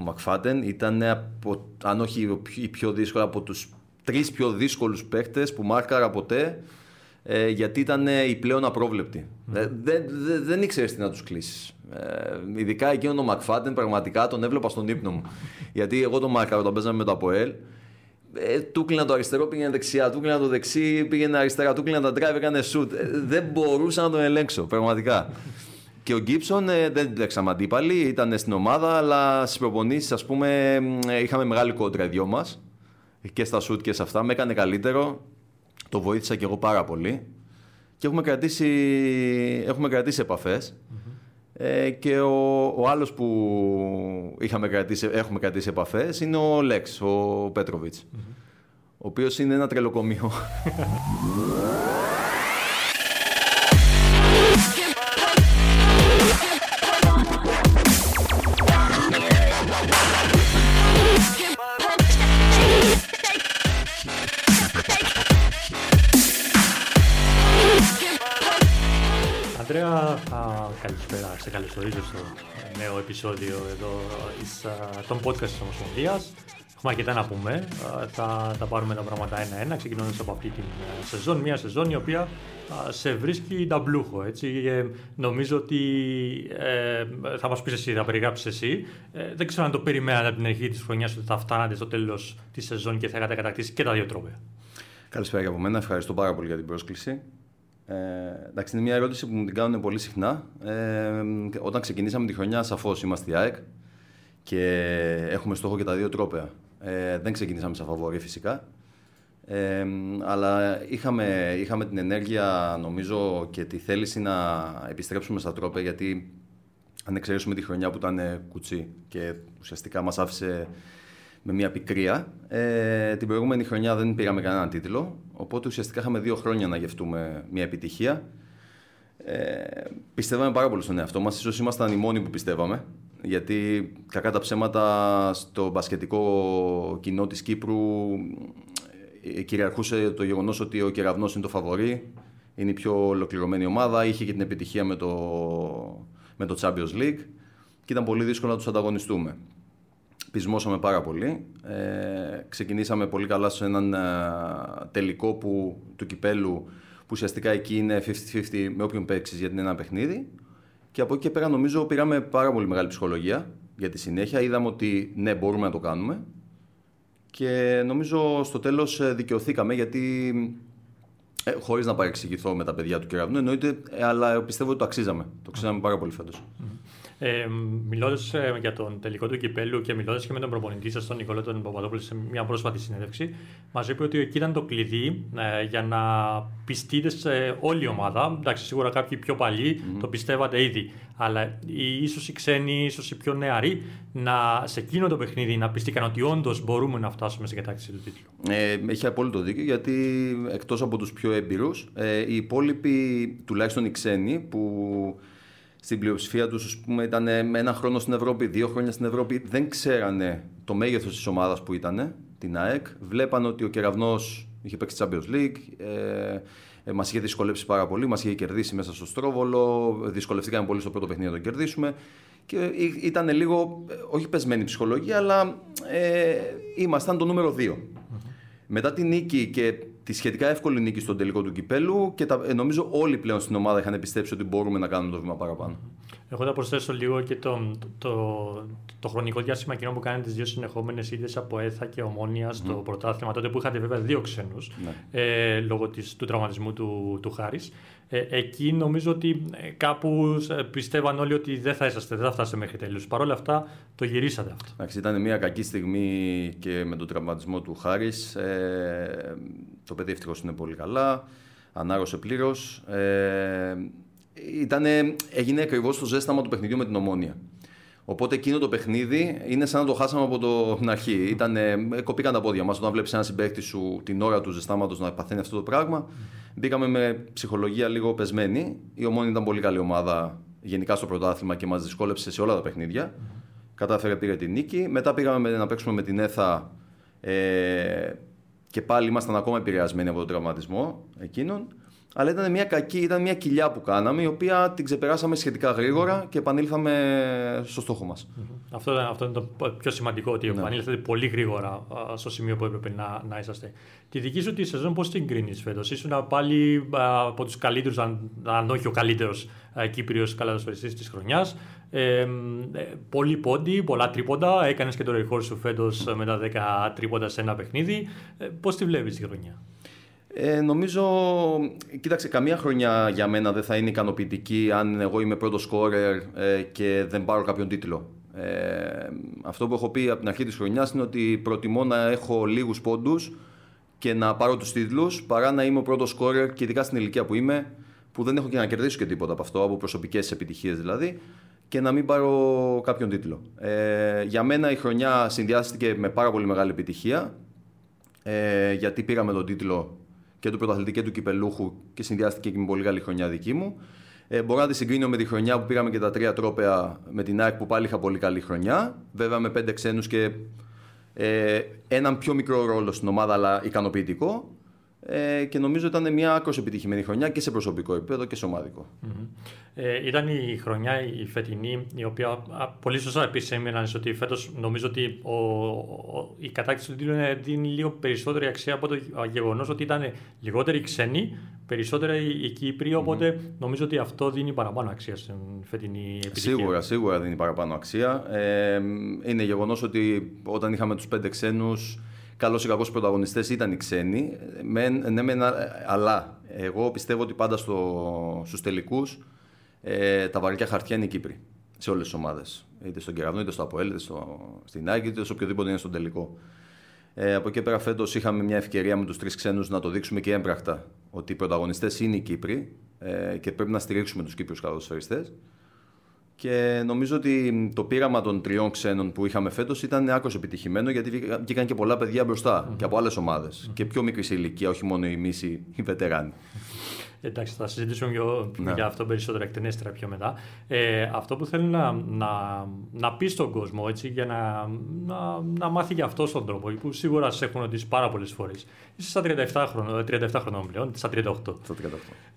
ο Μακφάτεν. Ήταν, από, αν όχι η πιο δύσκολη, από τους τρεις πιο δύσκολους παίκτες που μάρκαρα ποτέ. Ε, γιατί ήταν η πλέον απρόβλεπτη. Ε, δεν, δεν, δεν ήξερες τι να τους κλείσεις. Ε, ειδικά εκείνον τον Μακφάτεν, πραγματικά τον έβλεπα στον ύπνο μου. γιατί εγώ τον μάρκαρα όταν παίζαμε με το Αποέλ. Ε, του κλείνα το αριστερό, πήγαινε δεξιά. Του κλείνα το δεξί, πήγαινε αριστερά. Του κλείνα τα drive, έκανε shoot. Ε, δεν μπορούσα να τον ελέγξω, πραγματικά. Και ο Γκίψον ε, δεν λέξαμε αντίπαλοι, ήταν στην ομάδα, αλλά στις προπονήσεις, ας πούμε, ε, είχαμε μεγάλη κόντρα οι δυο μας. Και στα σουτ και σε αυτά. Με έκανε καλύτερο. Το βοήθησα και εγώ πάρα πολύ. Και έχουμε κρατήσει, έχουμε κρατήσει επαφές. Ε, και ο, ο άλλος που είχαμε κρατήσει, έχουμε κρατήσει επαφές είναι ο Λέξ, ο πετροβιτς Ο οποίος είναι ένα τρελοκομείο. Αντρέα, καλησπέρα. Σε καλωσορίζω στο νέο επεισόδιο εδώ των podcast της Ομοσπονδίας. Έχουμε αρκετά να πούμε. Θα τα πάρουμε τα πράγματα ένα-ένα, ξεκινώντας από αυτή τη ε, σεζόν. Μια σεζόν η οποία σε βρίσκει ταμπλούχο. Έτσι. Ε, νομίζω ότι ε, θα μας πεις εσύ, θα περιγράψεις εσύ. Ε, δεν ξέρω αν το περιμένατε από την αρχή της χρονιάς ότι θα φτάνατε στο τέλος της σεζόν και θα είχατε κατακτήσει και τα δύο τρόπια. Καλησπέρα και από μένα. Ευχαριστώ πάρα πολύ για την πρόσκληση. Ε, εντάξει, είναι μια ερώτηση που μου την κάνουν πολύ συχνά. Ε, όταν ξεκινήσαμε τη χρονιά, σαφώς είμαστε η ΑΕΚ και έχουμε στόχο και τα δύο τρόπαια. Ε, δεν ξεκινήσαμε σαν φαβόρη φυσικά. Ε, αλλά είχαμε, είχαμε την ενέργεια νομίζω και τη θέληση να επιστρέψουμε στα τρόπια γιατί αν εξαιρέσουμε τη χρονιά που ήταν κουτσί και ουσιαστικά μας άφησε με μια πικρία. Ε, την προηγούμενη χρονιά δεν πήραμε κανέναν τίτλο, οπότε ουσιαστικά είχαμε δύο χρόνια να γευτούμε μια επιτυχία. Ε, πιστεύαμε πάρα πολύ στον εαυτό μας, ίσως ήμασταν οι μόνοι που πιστεύαμε, γιατί κακά τα ψέματα στο μπασκετικό κοινό της Κύπρου ε, κυριαρχούσε το γεγονός ότι ο Κεραυνός είναι το φαβορή, είναι η πιο ολοκληρωμένη ομάδα, είχε και την επιτυχία με το, με το Champions League και ήταν πολύ δύσκολο να τους ανταγωνιστούμε πεισμώσαμε πάρα πολύ. Ε, ξεκινήσαμε πολύ καλά σε έναν ε, τελικό που, του κυπέλου που ουσιαστικά εκεί είναι 50-50 με όποιον παίξεις γιατί είναι ένα παιχνίδι. Και από εκεί και πέρα νομίζω πήραμε πάρα πολύ μεγάλη ψυχολογία για τη συνέχεια. Είδαμε ότι ναι, μπορούμε να το κάνουμε. Και νομίζω στο τέλος ε, δικαιωθήκαμε γιατί ε, χωρίς να παρεξηγηθώ με τα παιδιά του κεραυνού εννοείται, ε, αλλά πιστεύω ότι το αξίζαμε. Το αξίζαμε πάρα πολύ φέτος. Ε, μιλώντας ε, για τον τελικό του κυπέλου και μιλώντας και με τον προπονητή σας, τον Νικόλα τον Παπαδόπουλο, σε μια πρόσφατη συνέντευξη, μας είπε ότι εκεί ήταν το κλειδί ε, για να πιστείτε σε όλη η ομάδα. Εντάξει, σίγουρα κάποιοι πιο παλιοι το πιστεύατε ήδη. Αλλά ίσως οι ξένοι, ίσως οι πιο νεαροί, να, σε εκείνο το παιχνίδι να πιστήκαν ότι όντως μπορούμε να φτάσουμε στην κατάκτηση του τίτλου. Ε, έχει απόλυτο δίκιο γιατί εκτός από τους πιο έμπειρους, ε, οι υπόλοιποι, τουλάχιστον οι ξένοι, που στην πλειοψηφία τους ήταν με ένα χρόνο στην Ευρώπη, δύο χρόνια στην Ευρώπη, δεν ξέρανε το μέγεθος της ομάδας που ήταν, την ΑΕΚ. Βλέπαν ότι ο κεραυνός είχε παίξει Champions League, ε, ε, μας είχε δυσκολέψει πάρα πολύ, μας είχε κερδίσει μέσα στο Στρόβολο, δυσκολευτήκαμε πολύ στο πρώτο παιχνίδι να το κερδίσουμε. Και ήταν λίγο, ε, όχι πεσμένη ψυχολογία, αλλά ε, ήμασταν το νούμερο 2. Μετά την νίκη και τη σχετικά εύκολη νίκη στον τελικό του κυπέλου και τα, ε, νομίζω όλοι πλέον στην ομάδα είχαν πιστέψει ότι μπορούμε να κάνουμε το βήμα παραπάνω. Εγώ θα προσθέσω λίγο και το, το, το, χρονικό διάστημα εκείνο που κάνετε τις δύο συνεχόμενες ήττε από ΕΘΑ και Ομόνια στο πρωτάθλημα, τότε που είχατε βέβαια δύο ξένους ναι. ε, λόγω της, του τραυματισμού του, του Χάρης. Ε, εκεί νομίζω ότι ε, κάπου ε, πιστεύαν όλοι ότι δεν θα είσαστε, δεν θα φτάσετε μέχρι τέλους. Παρ' όλα αυτά το γυρίσατε αυτό. Εντάξει, ήταν μια κακή στιγμή και με τον τραυματισμό του Χάρης. Ε, το παιδί ευτυχώς είναι πολύ καλά. Ανάρρωσε πλήρως. Ε, έγινε ακριβώς το ζέσταμα του παιχνιδιού με την ομόνια. Οπότε εκείνο το παιχνίδι είναι σαν να το χάσαμε από το, την αρχή. Ήτανε, κοπήκαν τα πόδια μας όταν βλέπεις ένα συμπέχτη σου την ώρα του ζεστάματος να παθαίνει αυτό το πράγμα. Μπήκαμε με ψυχολογία λίγο πεσμένη. Η Ομόνη ήταν πολύ καλή ομάδα γενικά στο πρωτάθλημα και μας δυσκόλεψε σε όλα τα παιχνίδια. Κατάφερε πήρε την νίκη. Μετά πήγαμε να παίξουμε με την ΕΘΑ ε, και πάλι ήμασταν ακόμα επηρεασμένοι από τον τραυματισμό εκείνον. Αλλά ήταν μια κακή, ήταν μια κοιλιά που κάναμε, η οποία την ξεπεράσαμε σχετικά γρήγορα και επανήλθαμε στο στόχο μας. Αυτό, αυτό είναι το πιο σημαντικό, ότι ναι. επανήλθατε πολύ γρήγορα στο σημείο που έπρεπε να, να είσαστε. Τη δική σου τη σεζόν πώς την κρίνεις φέτος, Ήσουν πάλι από τους καλύτερους, αν, αν όχι ο καλύτερος Κύπριος καλαδοσφαιριστή της χρονιάς. Ε, πολύ πόντι, πολλά τρίποντα. Έκανες και το ρεκόρ σου φέτος με τα 10 τρίποντα σε ένα παιχνίδι. Ε, πώς τη βλέπεις τη χρονιά; Ε, νομίζω, κοίταξε, καμία χρονιά για μένα δεν θα είναι ικανοποιητική αν εγώ είμαι πρώτος σκόρερ ε, και δεν πάρω κάποιον τίτλο. Ε, αυτό που έχω πει από την αρχή της χρονιάς είναι ότι προτιμώ να έχω λίγους πόντους και να πάρω τους τίτλους παρά να είμαι ο πρώτος σκόρερ και ειδικά στην ηλικία που είμαι που δεν έχω και να κερδίσω και τίποτα από αυτό, από προσωπικές επιτυχίες δηλαδή και να μην πάρω κάποιον τίτλο. Ε, για μένα η χρονιά συνδυάστηκε με πάρα πολύ μεγάλη επιτυχία ε, γιατί πήραμε τον τίτλο και του πρωταθλητή και του κυπελούχου και συνδυάστηκε και με πολύ καλή χρονιά δική μου. Ε, μπορώ να τη συγκρίνω με τη χρονιά που πήραμε και τα τρία τρόπαια με την ΑΕΚ που πάλι είχα πολύ καλή χρονιά. Βέβαια με πέντε ξένους και ε, έναν πιο μικρό ρόλο στην ομάδα, αλλά ικανοποιητικό. Ε, και νομίζω ήταν μια άκρος επιτυχημένη χρονιά και σε προσωπικό επίπεδο και σε ομαδικο Ε, ήταν η χρονιά η φετινή, η οποία πολύ σωστά επίσης έμειναν ότι φέτος νομίζω ότι ο, ο, η κατάκτηση του τίτλου δίνει λίγο περισσότερη αξία από το γεγονός ότι ήταν λιγότεροι ξένοι, περισσότερα οι Κύπροι. Οπότε νομίζω ότι αυτό δίνει παραπάνω αξία στην φετινή επιτυχία. Σίγουρα, σίγουρα δίνει παραπάνω αξία. Ε, είναι γεγονός ότι όταν είχαμε τους πέντε ξένους καλός ή κακός πρωταγωνιστές ήταν οι ξένοι. ναι, μεν, αλλά εγώ πιστεύω ότι πάντα στο, στους τελικούς ε, τα βαριά χαρτιά είναι οι Κύπροι. Σε όλες τις ομάδες. Είτε στον Κεραυνό, είτε στο Αποέλ, είτε στο, στην Άγκη, είτε σε οποιοδήποτε είναι στον τελικό. Ε, από εκεί πέρα φέτος είχαμε μια ευκαιρία με τους τρεις ξένους να το δείξουμε και έμπρακτα ότι οι πρωταγωνιστές είναι οι Κύπροι ε, και πρέπει να στηρίξουμε τους Κύπριους καλοδοσφαιριστές. Και νομίζω ότι το πείραμα των τριών ξένων που είχαμε φέτος ήταν άκρος επιτυχημένο γιατί βγήκαν και πολλά παιδιά μπροστά και από άλλες ομάδες. Και πιο μικρή ηλικία, όχι μόνο οι μίση, οι βετεράνοι. Εντάξει, θα συζητήσουμε για, ναι. για αυτό περισσότερο εκτενέστερα πιο μετά. Ε, αυτό που θέλω να, να, να πεις στον κόσμο έτσι, για να, να, να μάθει για αυτό τον τρόπο, που σίγουρα σε έχουν ρωτήσει πάρα πολλές φορές. Είσαι στα 37 χρόνια, 37 χρονών πλέον, στα 38. Στα 38.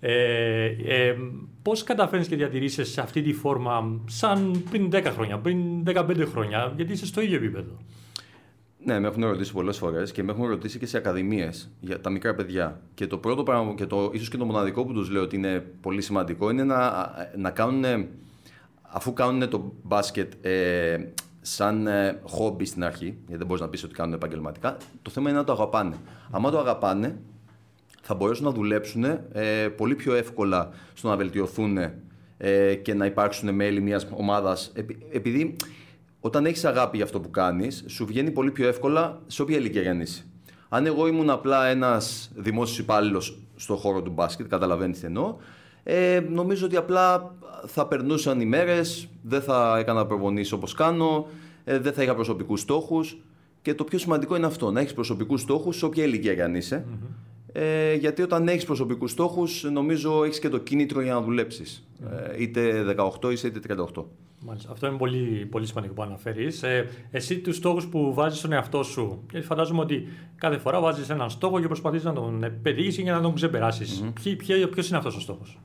Ε, ε, Πώς καταφέρνεις και διατηρήσεις αυτή τη φόρμα σαν πριν 10 χρόνια, πριν 15 χρόνια, γιατί είσαι στο ίδιο επίπεδο; Ναι, με έχουν ρωτήσει πολλές φορές και με έχουν ρωτήσει και σε ακαδημίες για τα μικρά παιδιά. Και το πρώτο πράγμα και το ίσως και το μοναδικό που τους λέω ότι είναι πολύ σημαντικό είναι να, να κάνουν, αφού κάνουν το μπάσκετ ε, σαν ε, χόμπι στην αρχή, γιατί δεν μπορείς να πεις ότι κάνουν επαγγελματικά, το θέμα είναι να το αγαπάνε. Αν το αγαπάνε, θα μπορέσουν να δουλέψουν ε, πολύ πιο εύκολα στο να βελτιωθούν ε, και να υπάρξουν μέλη μιας ομάδας. Επειδή όταν έχεις αγάπη για αυτό που κάνεις, σου βγαίνει πολύ πιο εύκολα σε όποια ηλικία για είσαι. Αν εγώ ήμουν απλά ένας δημόσιος υπάλληλος στον χώρο του μπάσκετ, καταλαβαίνεις τι εννοώ, ε, νομίζω ότι απλά θα περνούσαν οι μέρες, δεν θα έκανα προπονήσεις όπως κάνω, ε, δεν θα είχα προσωπικούς στόχους. Και το πιο σημαντικό είναι αυτό, να έχεις προσωπικούς στόχους σε όποια ηλικία για να εισαι Ε, γιατί όταν έχεις προσωπικούς στόχους, νομίζω έχεις και το κίνητρο για να δουλεψει Ε, είτε 18 είσαι είτε 38. Μάλιστα. Αυτό είναι πολύ, πολύ σημαντικό που αναφέρεις. Ε, εσύ τους στόχους που βάζεις στον εαυτό σου, γιατί φαντάζομαι ότι κάθε φορά βάζεις έναν στόχο και προσπαθείς να τον πετύχει για να τον ξεπεράσεις. Mm-hmm. Ποιος είναι αυτός ο στόχος,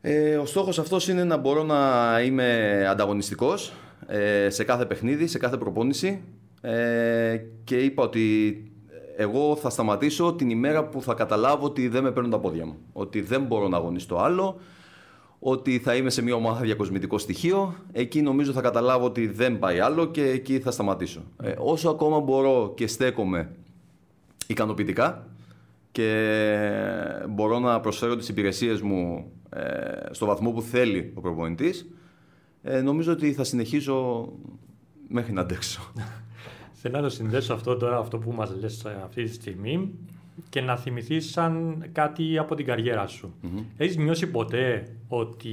ε, Ο στόχος αυτός είναι να μπορώ να είμαι ανταγωνιστικός ε, σε κάθε παιχνίδι, σε κάθε προπόνηση. Ε, και είπα ότι εγώ θα σταματήσω την ημέρα που θα καταλάβω ότι δεν με παίρνουν τα πόδια μου. Ότι δεν μπορώ να αγωνιστώ άλλο ότι θα είμαι σε μια ομάδα διακοσμητικό στοιχείο. Εκεί νομίζω θα καταλάβω ότι δεν πάει άλλο και εκεί θα σταματήσω. Ε, όσο ακόμα μπορώ και στέκομαι ικανοποιητικά και μπορώ να προσφέρω τις υπηρεσίες μου ε, στο βαθμό που θέλει ο προπονητής, ε, νομίζω ότι θα συνεχίσω μέχρι να αντέξω. Θέλω να το συνδέσω αυτό τώρα, αυτό που μας λες αυτή τη στιγμή και να θυμηθείς σαν κάτι από την καριέρα σου. mm Έχεις νιώσει ποτέ ότι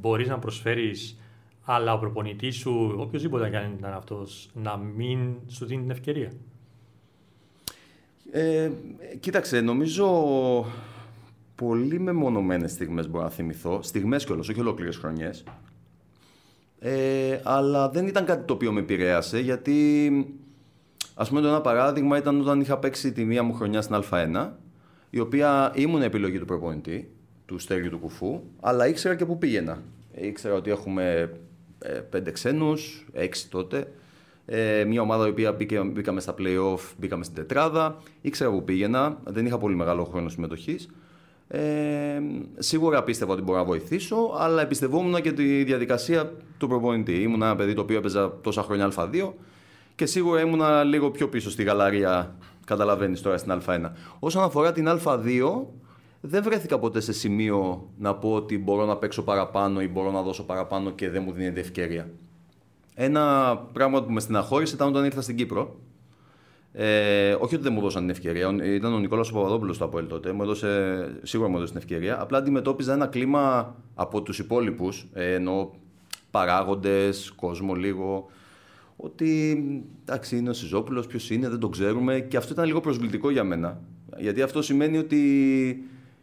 μπορείς να προσφέρεις αλλά ο προπονητής σου, οποιοδήποτε αν ήταν αυτός, να μην σου δίνει την ευκαιρία; Ε, κοίταξε, νομίζω πολύ μεμονωμένες στιγμές μπορώ να θυμηθώ, στιγμές κιόλας, όχι ολόκληρες χρονιές, ε, αλλά δεν ήταν κάτι το οποίο με επηρέασε, γιατί Α πούμε, το ένα παράδειγμα ήταν όταν είχα παίξει τη μία μου χρονιά στην Α1. η οποία ήμουν επιλογή του προπονητή, του Στέργιου του Κουφού, αλλά ήξερα και πού πήγαινα. Ήξερα ότι έχουμε ε, πέντε ξένους, έξι τότε, ε, μια ομάδα η οποία μπήκε, μπήκαμε στα play-off, μπήκαμε στην τετράδα. Ήξερα που πήγαινα, δεν είχα πολύ μεγάλο χρόνο συμμετοχής. Ε, σίγουρα πίστευα ότι μπορώ να βοηθήσω, αλλά εμπιστευόμουν και τη διαδικασία του προπονητή. Ήμουν ένα παιδί το οποίο έπαιζα τόσα χρόνια Α2 και σίγουρα ήμουν λίγο πιο πίσω στη γαλαρία, καταλαβαίνεις τώρα στην Α1. Όσον αφορά την Α2, δεν βρέθηκα ποτέ σε σημείο να πω ότι μπορώ να παίξω παραπάνω ή μπορώ να δώσω παραπάνω και δεν μου δίνεται ευκαιρία. Ένα πράγμα που με στεναχώρησε ήταν όταν ήρθα στην Κύπρο. Ε, όχι ότι δεν μου δώσαν την ευκαιρία. Ήταν ο Νικόλας Παπαδόπουλος στο Αποέλ τότε. Μου έδωσε, σίγουρα μου έδωσε την ευκαιρία. Απλά αντιμετώπιζα ένα κλίμα από τους υπόλοιπους. Ε, ενώ παράγοντες, κόσμο λίγο. Ότι εντάξει, είναι ο Σιζόπουλος, ποιος είναι, δεν το ξέρουμε. Και αυτό ήταν λίγο προσβλητικό για μένα. Γιατί αυτό σημαίνει ότι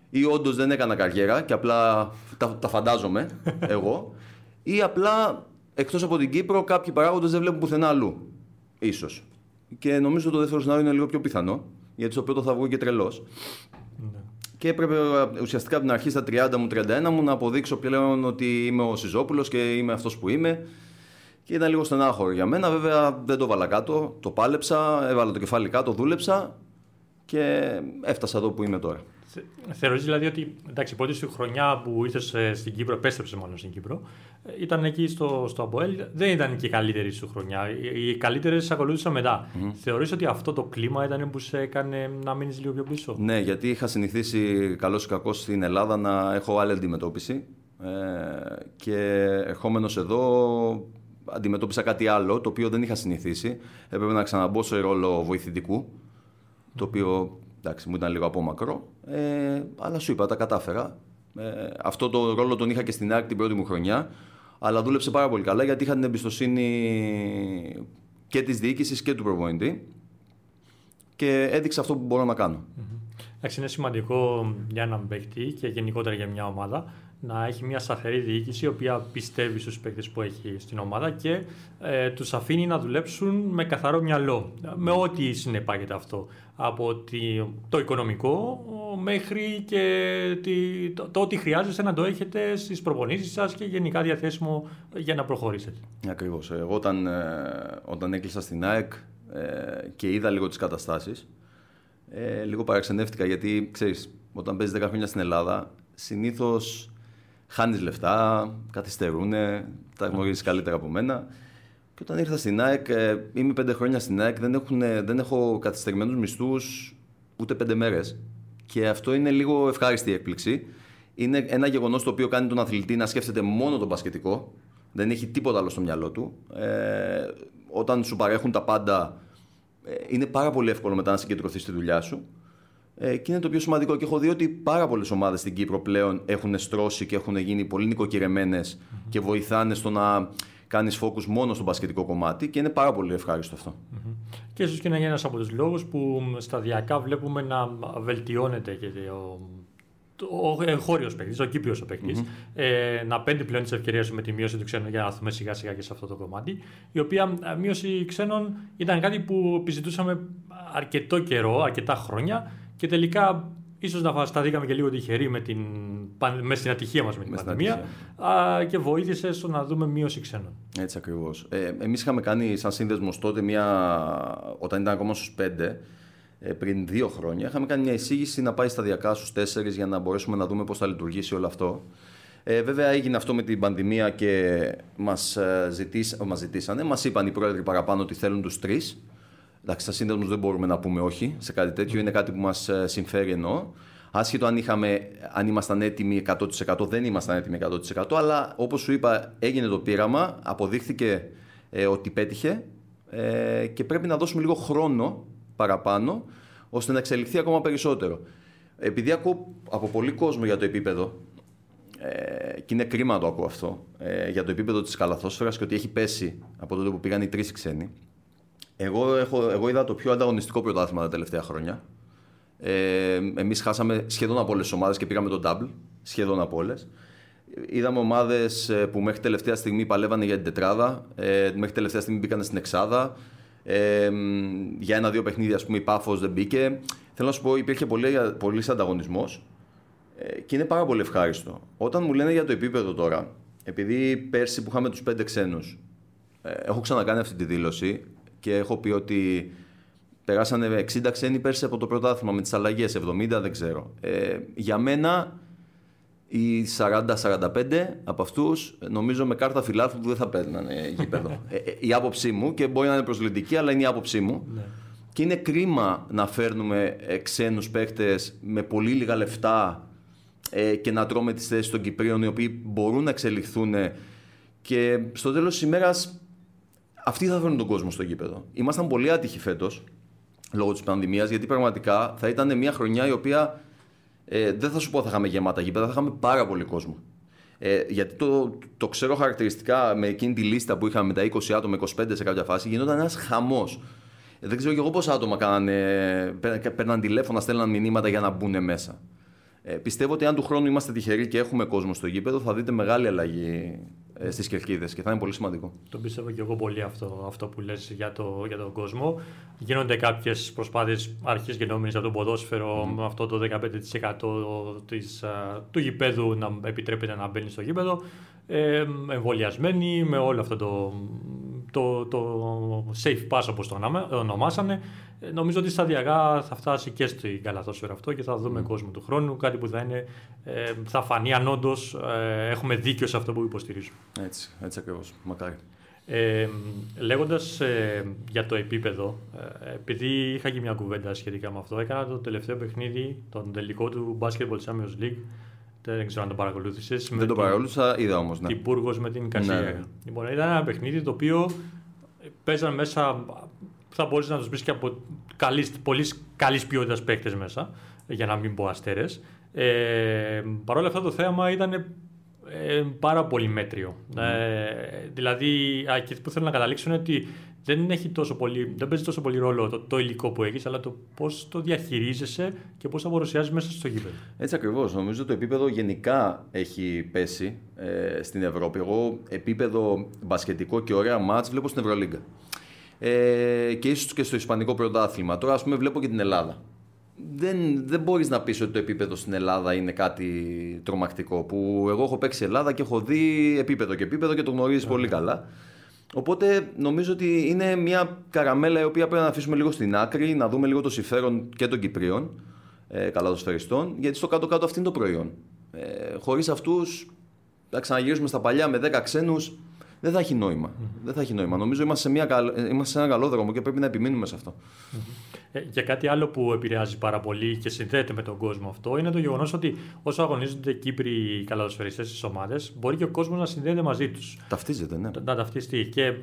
ή όντως δεν έκανα καριέρα και απλά τα, τα φαντάζομαι εγώ, ή απλά εκτός από την Κύπρο κάποιοι παράγοντες δεν βλέπουν πουθενά αλλού. σω. Και νομίζω το δεύτερο σενάριο είναι λίγο πιο πιθανό, γιατί στο πρώτο θα βγω και τρελός. Ναι. Και έπρεπε ουσιαστικά από την αρχή στα 30 μου, 31 μου να αποδείξω πλέον ότι είμαι ο Σιζόπουλος και είμαι αυτός που είμαι. Και ήταν λίγο στενάχωρο για μένα. Βέβαια δεν το βάλα κάτω, το πάλεψα, έβαλα το κεφάλι κάτω, δούλεψα και έφτασα εδώ που είμαι τώρα. Θεωρείς δηλαδή ότι εντάξει, η πρώτη σου χρονιά που ήρθες στην Κύπρο, επέστρεψες μάλλον στην Κύπρο, ε, ήταν εκεί στο, στο Αμποέλ, δεν ήταν και η καλύτερη σου χρονιά. Οι καλύτερες ακολούθησαν μετά. Mm. Θεωρείς ότι αυτό το κλίμα ήταν που σε έκανε να μείνεις λίγο πιο πίσω; Ναι, γιατί είχα συνηθίσει καλός ή κακός στην Ελλάδα να έχω άλλη αντιμετώπιση. Ε, και ερχόμενος εδώ αντιμετώπισα κάτι άλλο το οποίο δεν είχα συνηθίσει. Έπρεπε να ξαναμπω σε ρόλο βοηθητικού, το οποίο Εντάξει, μου ήταν λίγο από μακρό. Ε, αλλά σου είπα, τα κατάφερα. Ε, αυτό το ρόλο τον είχα και στην άκρη την πρώτη μου χρονιά. Αλλά δούλεψε πάρα πολύ καλά γιατί είχα την εμπιστοσύνη και της διοίκησης και του προπονητή. Και έδειξα αυτό που μπορώ να κάνω. Εντάξει, είναι σημαντικό για έναν παίκτη και γενικότερα για μια ομάδα να έχει μια σταθερή διοίκηση η οποία πιστεύει στους παίκτες που έχει στην ομάδα και ε, τους αφήνει να δουλέψουν με καθαρό μυαλό, με ό,τι συνεπάγεται αυτό. Από το οικονομικό μέχρι και το, το ότι χρειάζεστε να το έχετε στις προπονήσεις σας και γενικά διαθέσιμο για να προχωρήσετε. Ακριβώς. Εγώ όταν, ε, όταν έκλεισα στην ΑΕΚ ε, και είδα λίγο τις καταστάσεις, ε, λίγο παραξενεύτηκα γιατί, ξέρεις, όταν παίζεις 10 χρόνια στην Ελλάδα, συνήθως χάνεις λεφτά, καθυστερούν, τα γνωρίζεις καλύτερα από μένα. Και όταν ήρθα στην ΑΕΚ, ε, είμαι πέντε χρόνια στην ΑΕΚ, δεν, έχουν, δεν έχω καθυστερημένους μισθούς ούτε πέντε μέρες. Και αυτό είναι λίγο ευχάριστη έκπληξη. Είναι ένα γεγονός το οποίο κάνει τον αθλητή να σκέφτεται μόνο τον πασχετικό. Δεν έχει τίποτα άλλο στο μυαλό του. Ε, όταν σου παρέχουν τα πάντα, ε, είναι πάρα πολύ εύκολο μετά να συγκεντρωθείς στη δουλειά σου. Ε, και είναι το πιο σημαντικό. Και έχω δει ότι πάρα πολλές ομάδες στην Κύπρο πλέον έχουν στρώσει και έχουν γίνει πολύ νοικοκυρεμένες mm-hmm. και βοηθάνε στο να κάνεις focus μόνο στο μπασκετικό κομμάτι και είναι πάρα πολύ ευχάριστο αυτό. Mm-hmm. Και ίσως και να είναι ένας από τους λόγους που σταδιακά βλέπουμε να βελτιώνεται και ο, ο εγχώριος παίκτης, ο κύπριος ο παικτη mm-hmm. ε, να παίρνει πλέον τις ευκαιρίες με τη μείωση του ξένου για να έρθουμε σιγά σιγά και σε αυτό το κομμάτι. Η οποία ε, μείωση ξένων ήταν κάτι που επιζητούσαμε αρκετό καιρό, αρκετά χρόνια και τελικά ίσως να σταθήκαμε και λίγο τυχεροί με, την, με στην ατυχία μας με την πανδημία και βοήθησε στο να δούμε μείωση ξένων. Έτσι ακριβώς. Ε, Εμείς είχαμε κάνει σαν σύνδεσμος τότε, μια, όταν ήταν ακόμα στους πέντε, ε, πριν δύο χρόνια, είχαμε κάνει μια εισήγηση να πάει σταδιακά στους τέσσερις για να μπορέσουμε να δούμε πώς θα λειτουργήσει όλο αυτό. Ε, βέβαια έγινε αυτό με την πανδημία και μας, ε, ζητήσ, μας ζητήσανε. Μας είπαν οι πρόεδροι παραπάνω ότι θέλουν τους τρεις. Εντάξει, στα σύνδεσμους δεν μπορούμε να πούμε όχι σε κάτι τέτοιο. Είναι κάτι που μας ε, συμφέρει εννοώ. Άσχετο αν, είχαμε, αν ήμασταν έτοιμοι 100%, δεν ήμασταν έτοιμοι 100%, αλλά όπως σου είπα, έγινε το πείραμα, αποδείχθηκε ε, ότι πέτυχε ε, και πρέπει να δώσουμε λίγο χρόνο παραπάνω ώστε να εξελιχθεί ακόμα περισσότερο. Επειδή ακούω από πολύ κόσμο για το επίπεδο, ε, και είναι κρίμα να το ακούω αυτό, ε, για το επίπεδο της καλαθόσφαιρας και ότι έχει πέσει από τότε που πήγαν οι τρεις ξένοι. Εγώ, έχω, εγώ είδα το πιο ανταγωνιστικό πρωτάθλημα τα τελευταία χρόνια. Ε, Εμείς χάσαμε σχεδόν από όλες τις ομάδες και πήγαμε το double. Σχεδόν από όλες. Είδαμε ομάδες ε, που μέχρι τελευταία στιγμή παλεύανε για την τετράδα, ε, μέχρι τελευταία στιγμή μπήκαν στην εξάδα. Ε, για ένα-δύο παιχνίδια, ας πούμε, η Πάφος δεν μπήκε. θέλω να σου πω, υπήρχε πολύ, πολύς ανταγωνισμός ε, και είναι πάρα πολύ ευχάριστο. Όταν μου λένε για το επίπεδο τώρα, επειδή πέρσι που είχαμε τους πέντε ξένους, ε, έχω ξανακάνει αυτή τη δήλωση και έχω πει ότι περάσανε 60 ξένοι πέρσι από το πρωτάθλημα με τις αλλαγές, 70 δεν ξέρω. Ε, για μένα οι 40-45 από αυτούς νομίζω με κάρτα φιλάθλου που δεν θα παίρνανε γήπεδο. ε, ε, η άποψή μου και μπορεί να είναι προσλητική, αλλά είναι η άποψή μου. Ναι. Και είναι κρίμα να φέρνουμε ε, ξένους παίκτες με πολύ λίγα λεφτά ε, και να τρώμε τις θέσεις των Κυπρίων οι οποίοι μπορούν να εξελιχθούν και στο τέλος της ημέρας αυτοί θα φέρουν τον κόσμο στο γήπεδο. Ήμασταν πολύ άτυχοι φέτος λόγω της πανδημίας γιατί πραγματικά θα ήταν μια χρονιά η οποία ε, δεν θα σου πω θα είχαμε γεμάτα γήπεδα, θα είχαμε πάρα πολύ κόσμο. Ε, γιατί το, το ξέρω χαρακτηριστικά με εκείνη τη λίστα που είχαμε με τα 20 άτομα, 25 σε κάποια φάση, γινόταν ένας χαμός. Ε, δεν ξέρω και εγώ πόσα άτομα κάνανε, παίρναν τηλέφωνα, στέλναν μηνύματα για να μπουν μέσα. Ε, πιστεύω ότι αν του χρόνου είμαστε τυχεροί και έχουμε κόσμο στο γήπεδο, θα δείτε μεγάλη αλλαγή ε, στις κερκίδες και θα είναι πολύ σημαντικό. Το πιστεύω και εγώ πολύ αυτό, αυτό που λες για, το, για τον κόσμο. Γίνονται κάποιες προσπάθειες αρχής και νόμιζα από το ποδόσφαιρο mm. με αυτό το 15% της, του γηπέδου να επιτρέπεται να μπαίνει στο γήπεδο. Ε, εμβολιασμένοι με όλο αυτό το, το, το safe pass όπως το ονομάσανε. Ε, νομίζω ότι σταδιακά θα φτάσει και στην καλαθόσφαιρα αυτό και θα δούμε mm. κόσμο του χρόνου. Κάτι που θα, είναι, ε, θα φανεί αν όντω ε, έχουμε δίκιο σε αυτό που υποστηρίζουμε. Έτσι, έτσι ακριβώς. Μακάρι. Ε, Λέγοντας ε, για το επίπεδο, ε, επειδή είχα και μια κουβέντα σχετικά με αυτό, έκανα το τελευταίο παιχνίδι, τον τελικό του Basketball Champions League. Δεν ξέρω αν το παρακολούθησες. Δεν το παρακολούθησα, είδα όμως. Ναι. Την με την Κασία. Ναι. Λοιπόν, ήταν ένα παιχνίδι το οποίο παίζαν μέσα θα μπορεί να τους βρει και από καλής, πολύ καλής ποιότητας παίκτες μέσα, για να μην πω αστέρες. Ε, Παρ' όλα αυτά το θέαμα ήταν ε, πάρα πολύ μέτριο. Ε, δηλαδή, εκεί που θέλω να καταλήξω είναι ότι δεν, έχει τόσο πολύ, δεν παίζει τόσο πολύ ρόλο το, το υλικό που έχεις, αλλά το πώς το διαχειρίζεσαι και πώς θα παρουσιάζεις μέσα στο γήπεδο. Έτσι ακριβώς. Νομίζω το επίπεδο γενικά έχει πέσει ε, στην Ευρώπη. Εγώ επίπεδο μπασκετικό και ωραία μάτς βλέπω στην Ευρωλίγκα ε, και ίσως και στο Ισπανικό πρωτάθλημα. Τώρα, ας πούμε, βλέπω και την Ελλάδα. Δεν, δεν μπορείς να πεις ότι το επίπεδο στην Ελλάδα είναι κάτι τρομακτικό. Που εγώ έχω παίξει Ελλάδα και έχω δει επίπεδο και επίπεδο και το γνωρίζεις πολύ καλά. Οπότε νομίζω ότι είναι μια καραμέλα η οποία πρέπει να αφήσουμε λίγο στην άκρη, να δούμε λίγο το συμφέρον και των Κυπρίων ε, καλαδοσφαιριστών, γιατί στο κάτω-κάτω αυτό είναι το προϊόν. Ε, Χωρίς αυτούς, θα ξαναγυρίσουμε στα παλιά με 10 ξένους, δεν θα έχει νόημα. Mm-hmm. Δεν θα έχει νόημα. Νομίζω είμαστε σε, μια, είμαστε σε ένα καλό δρόμο και πρέπει να επιμείνουμε σε αυτό. Mm-hmm. Ε, και κάτι άλλο που επηρεάζει πάρα πολύ και συνδέεται με τον κόσμο αυτό είναι το γεγονός ότι όσο αγωνίζονται Κύπροι καλαδοσφαιριστέ στις ομάδες, μπορεί και ο κόσμος να συνδέεται μαζί τους. Ταυτίζεται, ναι. Να ταυτιστεί. Και ε,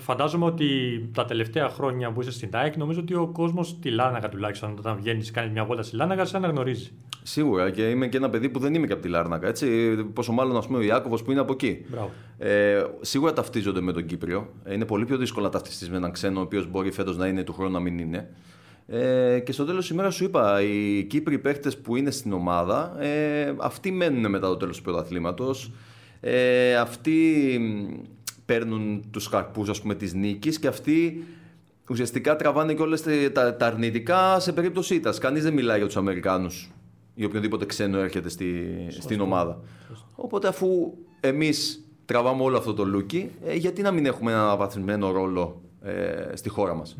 φαντάζομαι ότι τα τελευταία χρόνια που είσαι στην ΑΕΚ, νομίζω ότι ο κόσμος στη Λάναγα τουλάχιστον, όταν βγαίνεις, κάνει μια βόλτα στη Λάναγα, σε αναγνωρίζει. Σίγουρα και είμαι και ένα παιδί που δεν είμαι και από τη Λάρνακα. Έτσι, πόσο μάλλον ας πούμε, ο Ιάκωβος που είναι από εκεί. Ε, σίγουρα ταυτίζονται με τον Κύπριο. Είναι πολύ πιο δύσκολο να ταυτιστείς με έναν ξένο, ο οποίος μπορεί φέτος να είναι του χρόνου να μην είναι. Ε, και στο τέλος της ημέρας σου είπα, οι Κύπροι παίχτες που είναι στην ομάδα, ε, αυτοί μένουν μετά το τέλος του πρωταθλήματος. Ε, αυτοί παίρνουν τους καρπούς της νίκης και αυτοί ουσιαστικά τραβάνε και όλες τα, τα, αρνητικά σε περίπτωση ήττας. Κανείς δεν μιλάει για τους Αμερικάνους ή οποιοδήποτε ξένο έρχεται στη, στην ομάδα. Οπότε αφού εμείς τραβάμε όλο αυτό το λούκι, ε, γιατί να μην έχουμε ένα αναβαθμισμένο ρόλο ε, στη χώρα μας;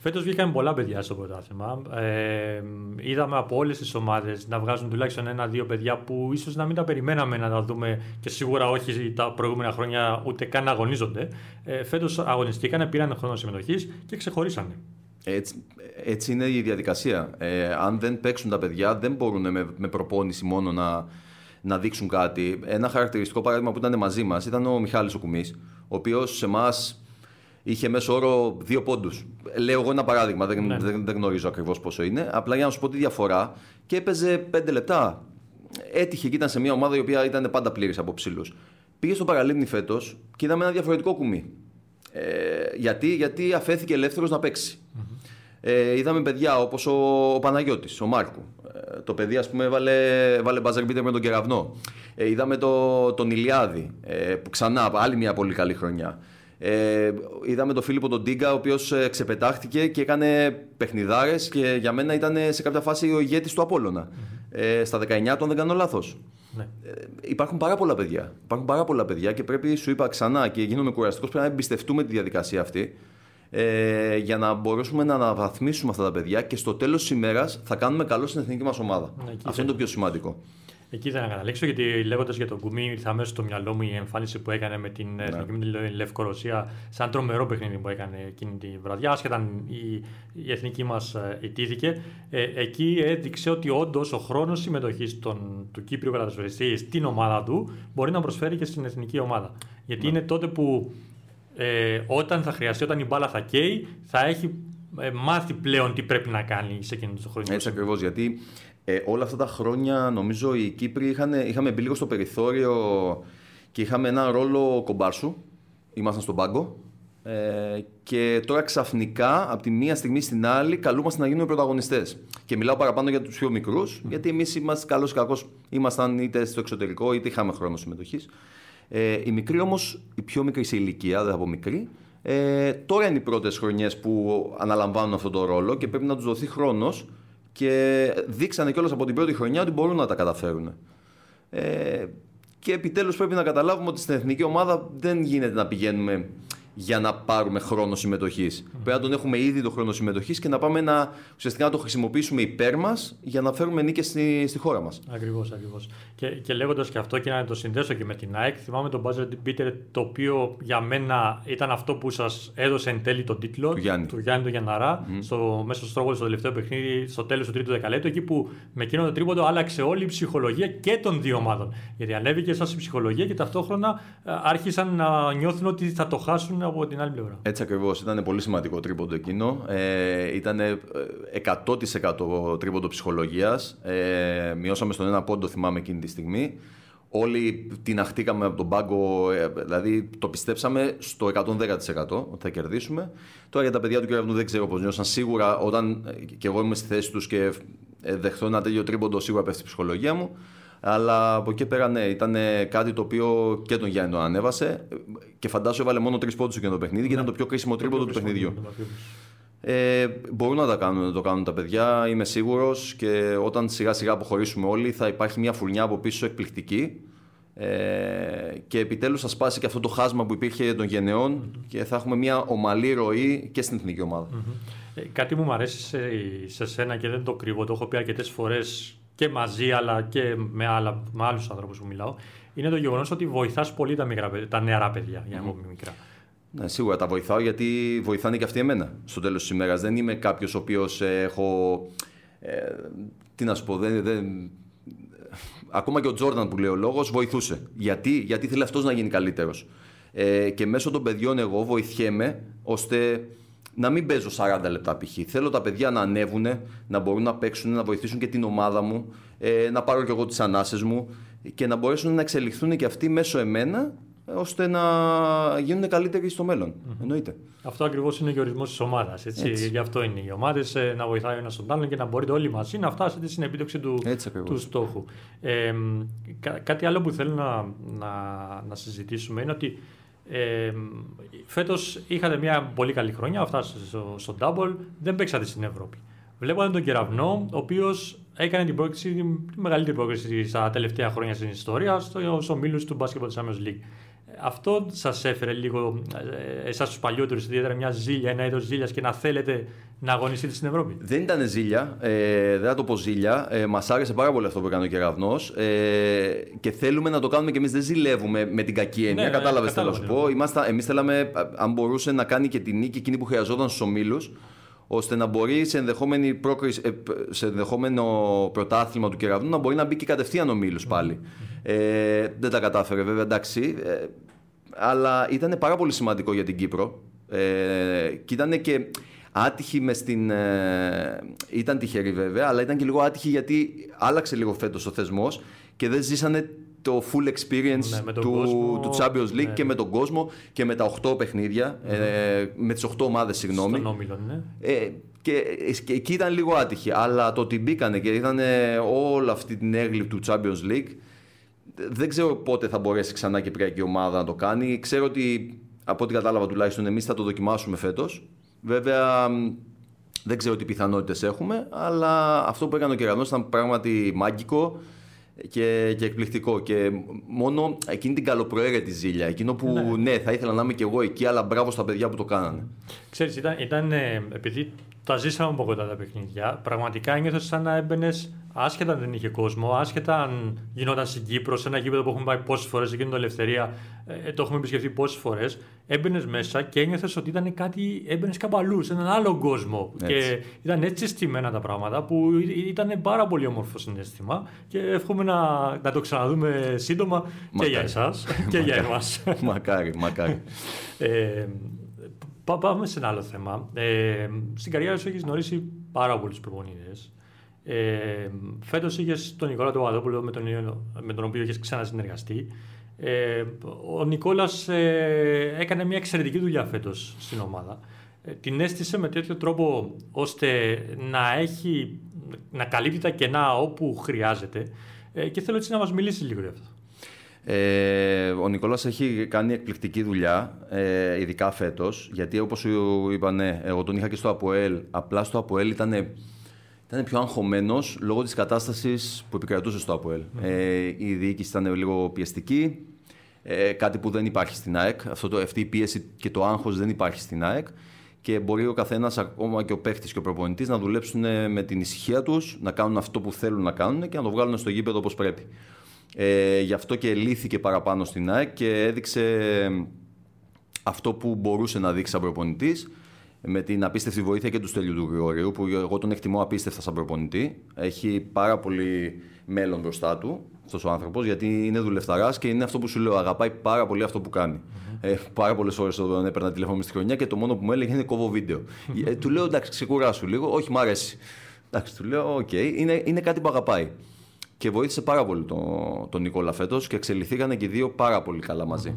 Φέτος βγήκαν πολλά παιδιά στο πρωτάθλημα. Ε, είδαμε από όλες τις ομάδες να βγάζουν τουλάχιστον ένα-δύο παιδιά που ίσως να μην τα περιμέναμε να τα δούμε και σίγουρα όχι τα προηγούμενα χρόνια ούτε καν να αγωνίζονται. Ε, Φέτος αγωνιστήκαν, πήραν χρόνο συμμετοχής και ξεχωρίσανε. Έτσι, έτσι είναι η διαδικασία. Ε, αν δεν παίξουν τα παιδιά, δεν μπορούν με, με προπόνηση μόνο να, να δείξουν κάτι. Ένα χαρακτηριστικό παράδειγμα που ήταν μαζί μας ήταν ο Μιχάλης ο Κουμής, ο οποίος σε εμάς είχε μέσω όρο δύο πόντους. Λέω εγώ ένα παράδειγμα, δεν, ναι. δεν, δεν γνωρίζω ακριβώς πόσο είναι. Απλά για να σου πω τη διαφορά και έπαιζε πέντε λεπτά. Έτυχε και ήταν σε μια ομάδα η οποία ήταν πάντα πλήρης από ψηλούς. Πήγε στο Παραλίμνη φέτος και είδαμε ένα διαφορετικό κουμί. Ε, γιατί, γιατί αφέθηκε ελεύθερος να παιξει Ε, είδαμε παιδιά όπως ο, ο Παναγιώτης, ο Μάρκου. Ε, το παιδί, ας πούμε, έβαλε, έβαλε μπάζερ με τον κεραυνό. Ε, είδαμε το, τον Ηλιάδη, ε, που ξανά άλλη μια πολύ καλή χρονιά. Ε, είδαμε τον Φίλιππο τον Τίγκα, ο οποίος ε, ξεπετάχτηκε και έκανε παιχνιδάρες και για μένα ήταν σε κάποια φάση ο ηγέτης του απολωνα Ε, στα 19 αν δεν κάνω λάθος. Ναι. Ε, υπάρχουν πάρα πολλά παιδιά. Υπάρχουν πάρα πολλά παιδιά και πρέπει, σου είπα ξανά και γίνομαι κουραστικός, πρέπει να εμπιστευτούμε τη διαδικασία αυτή ε, για να μπορέσουμε να αναβαθμίσουμε αυτά τα παιδιά και στο τέλος της ημέρας θα κάνουμε καλό στην εθνική μας ομάδα. Ναι, Αυτό είναι το πιο σημαντικό. Εκεί ήθελα να καταλήξω, γιατί λέγοντας για τον Κουμί, ήρθε αμέσως στο μυαλό μου η εμφάνιση που έκανε με την ναι. Εθνική με Λευκορωσία, σαν τρομερό παιχνίδι που έκανε εκείνη τη βραδιά, άσχετα η, η εθνική μας ε, ιτήθηκε. Ε, εκεί έδειξε ότι όντως ο χρόνος συμμετοχής του Κύπριου κατασφαιριστή στην ομάδα του μπορεί να προσφέρει και στην εθνική ομάδα. Γιατί ναι. είναι τότε που ε, όταν θα χρειαστεί, όταν η μπάλα θα καίει, θα έχει ε, μάθει πλέον τι πρέπει να κάνει σε εκείνο το χρόνο. Έτσι ακριβώς. Γιατί ε, όλα αυτά τα χρόνια νομίζω οι Κύπροι είχαν, είχαμε μπει λίγο στο περιθώριο και είχαμε ένα ρόλο κομπάρσου. Ήμασταν στον πάγκο. Ε, και τώρα ξαφνικά από τη μία στιγμή στην άλλη καλούμαστε να γίνουμε πρωταγωνιστές. Και μιλάω παραπάνω για τους πιο μικρούς, γιατί εμείς είμαστε καλός ή κακός, ήμασταν είτε στο εξωτερικό είτε είχαμε χρόνο συμμετοχής. Ε, οι μικροί όμως, οι πιο μικροί σε ηλικία, δεν θα πω μικροί, ε, τώρα είναι οι πρώτες χρονιές που αναλαμβάνουν αυτόν τον ρόλο και πρέπει να τους δοθεί χρόνος και δείξανε κιόλας από την πρώτη χρονιά ότι μπορούν να τα καταφέρουν. Ε, και επιτέλους πρέπει να καταλάβουμε ότι στην εθνική ομάδα δεν γίνεται να πηγαίνουμε για να πάρουμε χρόνο συμμετοχής. Mm. Πρέπει να τον έχουμε ήδη το χρόνο συμμετοχής και να πάμε να, ουσιαστικά να το χρησιμοποιήσουμε υπέρ μας για να φέρουμε νίκες στη, στη χώρα μας. Ακριβώς, ακριβώς. Και, και λέγοντας και αυτό και να το συνδέσω και με την ΑΕΚ, θυμάμαι τον Μπάζερ Μπίτερ, το οποίο για μένα ήταν αυτό που σας έδωσε εν τέλει τον τίτλο του Γιάννη, του Γιάννη του Γιανναρά, mm. στο, μέσα στο στρόγγυλο στο τελευταίο παιχνίδι, στο τέλος του τρίτου δεκαλέτου, εκεί που με εκείνο το τρίποντο άλλαξε όλη η ψυχολογία και των δύο ομάδων. Γιατί ανέβηκε σαν ψυχολογία και ταυτόχρονα ε, άρχισαν να νιώθουν ότι θα το χάσουν από την άλλη πλευρά. Έτσι ακριβώς. Ήταν πολύ σημαντικό τρίποντο εκείνο. Ε, ήταν 100% τρίποντο ψυχολογίας. Ε, μειώσαμε στον ένα πόντο, θυμάμαι εκείνη τη στιγμή. Όλοι την αχτήκαμε από τον πάγκο, ε, δηλαδή το πιστέψαμε στο 110% ότι θα κερδίσουμε. Τώρα για τα παιδιά του κεραυνού δεν ξέρω πώς νιώσαν. Σίγουρα όταν ε, και εγώ είμαι στη θέση τους και ε, δεχθώ ένα τέτοιο τρίποντο, σίγουρα πέφτει η ψυχολογία μου. Αλλά από εκεί πέρα ναι, ήταν κάτι το οποίο και τον Γιάννη τον ανέβασε. Και φαντάζομαι έβαλε μόνο τρεις πόντους στο το παιχνίδι και ήταν το πιο κρίσιμο τρίποντο του παιχνιδιού. Ε, μπορούν να, τα κάνουν, να το κάνουν τα παιδιά, είμαι σίγουρος. Και όταν σιγά σιγά αποχωρήσουμε όλοι, θα υπάρχει μια φουρνιά από πίσω εκπληκτική. Ε, και επιτέλους θα σπάσει και αυτό το χάσμα που υπήρχε των γενεών και θα έχουμε μια ομαλή ροή και στην εθνική Ε, κάτι μου αρέσει σε, σε σένα και δεν το κρύβω, το έχω πει αρκετές φορές και μαζί αλλά και με, άλλα, με άλλους άνθρωπου που μιλάω, είναι το γεγονός ότι βοηθάς πολύ τα, μικρά, τα νεαρά παιδιά, για να mm. μικρά. Ναι, σίγουρα τα βοηθάω γιατί βοηθάνε και αυτοί εμένα στο τέλος της ημέρας. Δεν είμαι κάποιος ο οποίος ε, έχω. Ε, τι να σου πω, δεν, δεν, ακόμα και ο Τζόρνταν που λέει ο λόγος βοηθούσε. Γιατί, γιατί θέλει αυτός να γίνει καλύτερος. Ε, και μέσω των παιδιών εγώ βοηθιέμαι ώστε να μην παίζω 40 λεπτά π.χ. Θέλω τα παιδιά να ανέβουν, να μπορούν να παίξουν, να βοηθήσουν και την ομάδα μου, ε, να πάρω και εγώ τις ανάσες μου και να μπορέσουν να εξελιχθούν και αυτοί μέσω εμένα ώστε να γίνουν καλύτεροι στο μέλλον. Mm-hmm. Εννοείται. Αυτό ακριβώς είναι και ο ορισμό της ομάδας. Γι' αυτό είναι οι ομάδες ε, να βοηθάει ο ένας τον άλλον και να μπορείτε όλοι μαζί να φτάσετε στην επίτευξη του, του στόχου. Ε, κάτι άλλο που θέλω να, να, να συζητήσουμε είναι ότι ε, Φέτος είχατε μια πολύ καλή χρονιά, φτάσατε στο, στο Double, δεν παίξατε στην Ευρώπη. Βλέπατε τον Κεραυνό, ο οποίος έκανε την πρόκληση, τη μεγαλύτερη πρόκληση στα τελευταία χρόνια στην ιστορία, στο, στο του Basketball Champions League. Αυτό σας έφερε λίγο ε, εσάς τους παλιότερους, ιδιαίτερα μια ζήλια, ένα είδος ζήλιας και να θέλετε να αγωνιστείτε στην Ευρώπη; Δεν ήταν ζήλια, ε, δεν θα το πω ζήλια. Ε, Μας άρεσε πάρα πολύ αυτό που έκανε ο Κεραυνό ε, και θέλουμε να το κάνουμε και εμείς. Δεν ζηλεύουμε με την κακή έννοια. Ναι, Κατάλαβες, ναι, θέλω να σου πω. Εμείς θέλαμε, αν μπορούσε να κάνει και την νίκη εκείνη που χρειαζόταν στους ομίλους, ώστε να μπορεί σε, ενδεχόμενη πρόκριση, ε, σε ενδεχόμενο πρωτάθλημα του κεραυνού να μπορεί να μπει και κατευθείαν ομίλου πάλι. Ε, δεν τα κατάφερε βέβαια, εντάξει. Ε, αλλά ήταν πάρα πολύ σημαντικό για την Κύπρο. Ε, και ήταν και άτυχη μες στην. Ε, ήταν τυχερή βέβαια, αλλά ήταν και λίγο άτυχη γιατί άλλαξε λίγο φέτος ο θεσμός και δεν ζήσανε το full experience ναι, του, κόσμο, του Champions League ναι. και με τον κόσμο και με τα 8 παιχνίδια, mm. ε, με τις 8 ομάδες, συγγνώμη. Στον Όμιλο, ναι. Ε, και, και, εκεί ήταν λίγο άτυχη, αλλά το ότι μπήκανε και είδαν όλη αυτή την έγκλη του Champions League, δεν ξέρω πότε θα μπορέσει ξανά και η ομάδα να το κάνει. Ξέρω ότι από ό,τι κατάλαβα τουλάχιστον, εμείς θα το δοκιμάσουμε φέτος. Βέβαια, δεν ξέρω τι πιθανότητες έχουμε, αλλά αυτό που έκανε ο Κεραυνός ήταν πράγματι μάγκικο και, και εκπληκτικό. Και μόνο εκείνη την καλοπροαίρετη ζήλια, εκείνο που ναι. ναι. θα ήθελα να είμαι και εγώ εκεί, αλλά μπράβο στα παιδιά που το κάνανε. Ξέρεις, ήταν, ήταν ε, επειδή τα ζήσαμε από κοντά τα παιχνίδια, πραγματικά ένιωθες σαν να έμπαινες άσχετα αν δεν είχε κόσμο, άσχετα αν γινόταν στην Κύπρο, σε ένα γήπεδο που έχουμε πάει πόσες φορές, εκείνη την ελευθερία, ε, το έχουμε επισκεφτεί πόσες φορές. Έμπαινες μέσα και ένιωθες ότι ήταν κάτι, έμπαινες κάπου αλλού, σε έναν άλλο κόσμο. Έτσι. Και ήταν έτσι στημένα τα πράγματα που ήταν πάρα πολύ όμορφο συνέστημα και εύχομαι να, να το ξαναδούμε σύντομα και για εσάς και για εμάς. μακάρι, μακάρι. ε, πάμε σε ένα άλλο θέμα. Ε, στην καριέρα σου έχεις γνωρίσει πάρα πολλούς προπονητές. Ε, Φέτος είχες τον Νικόλα Παπαδόπουλο με τον, με τον οποίο είχες ξανασυνεργαστεί. Ε, ο Νικόλας ε, έκανε μια εξαιρετική δουλειά φέτος στην ομάδα. Ε, την έστησε με τέτοιο τρόπο ώστε να, έχει, να καλύπτει τα κενά όπου χρειάζεται. Ε, και θέλω έτσι να μας μιλήσει λίγο για αυτό. Ε, ο Νικόλας έχει κάνει εκπληκτική δουλειά, ε, ειδικά φέτος, γιατί όπως σου είπα, ναι, εγώ τον είχα και στο ΑΠΟΕΛ, απλά στο ΑΠΟΕΛ ήταν ήταν πιο αγχωμένος λόγω της κατάστασης που επικρατούσε στο ΑΠΟΕΛ. Ε, η διοίκηση ήταν λίγο πιεστική. Ε, κάτι που δεν υπάρχει στην ΑΕΚ. Αυτό το, αυτή η πίεση και το άγχος δεν υπάρχει στην ΑΕΚ. Και μπορεί ο καθένας, ακόμα και ο παίχτης και ο προπονητής, να δουλέψουν με την ησυχία τους, να κάνουν αυτό που θέλουν να κάνουν και να το βγάλουν στο γήπεδο όπως πρέπει. Ε, γι' αυτό και λύθηκε παραπάνω στην ΑΕΚ και έδειξε αυτό που μπορούσε να δείξει σαν προπονητής με την απίστευτη βοήθεια και του Στέλιου του Γρηγορίου, που εγώ τον εκτιμώ απίστευτα σαν προπονητή. Έχει πάρα πολύ μέλλον μπροστά του αυτός ο άνθρωπος, γιατί είναι δουλευταράς και είναι αυτό που σου λέω. Αγαπάει πάρα πολύ αυτό που κάνει. Mm-hmm. Ε, πάρα πολλές ώρες τον έπαιρνα τηλέφωνο στη χρονιά και το μόνο που μου έλεγε είναι κόβω βίντεο. ε, του λέω εντάξει, ξεκουράσου λίγο. Όχι, μ' αρέσει. Εντάξει, του λέω, OK, okay. είναι, είναι κάτι που αγαπάει. Και βοήθησε πάρα πολύ τον, τον Νικόλα φέτος και εξελιχθήκαν και οι δύο πάρα πολύ καλά μαζί.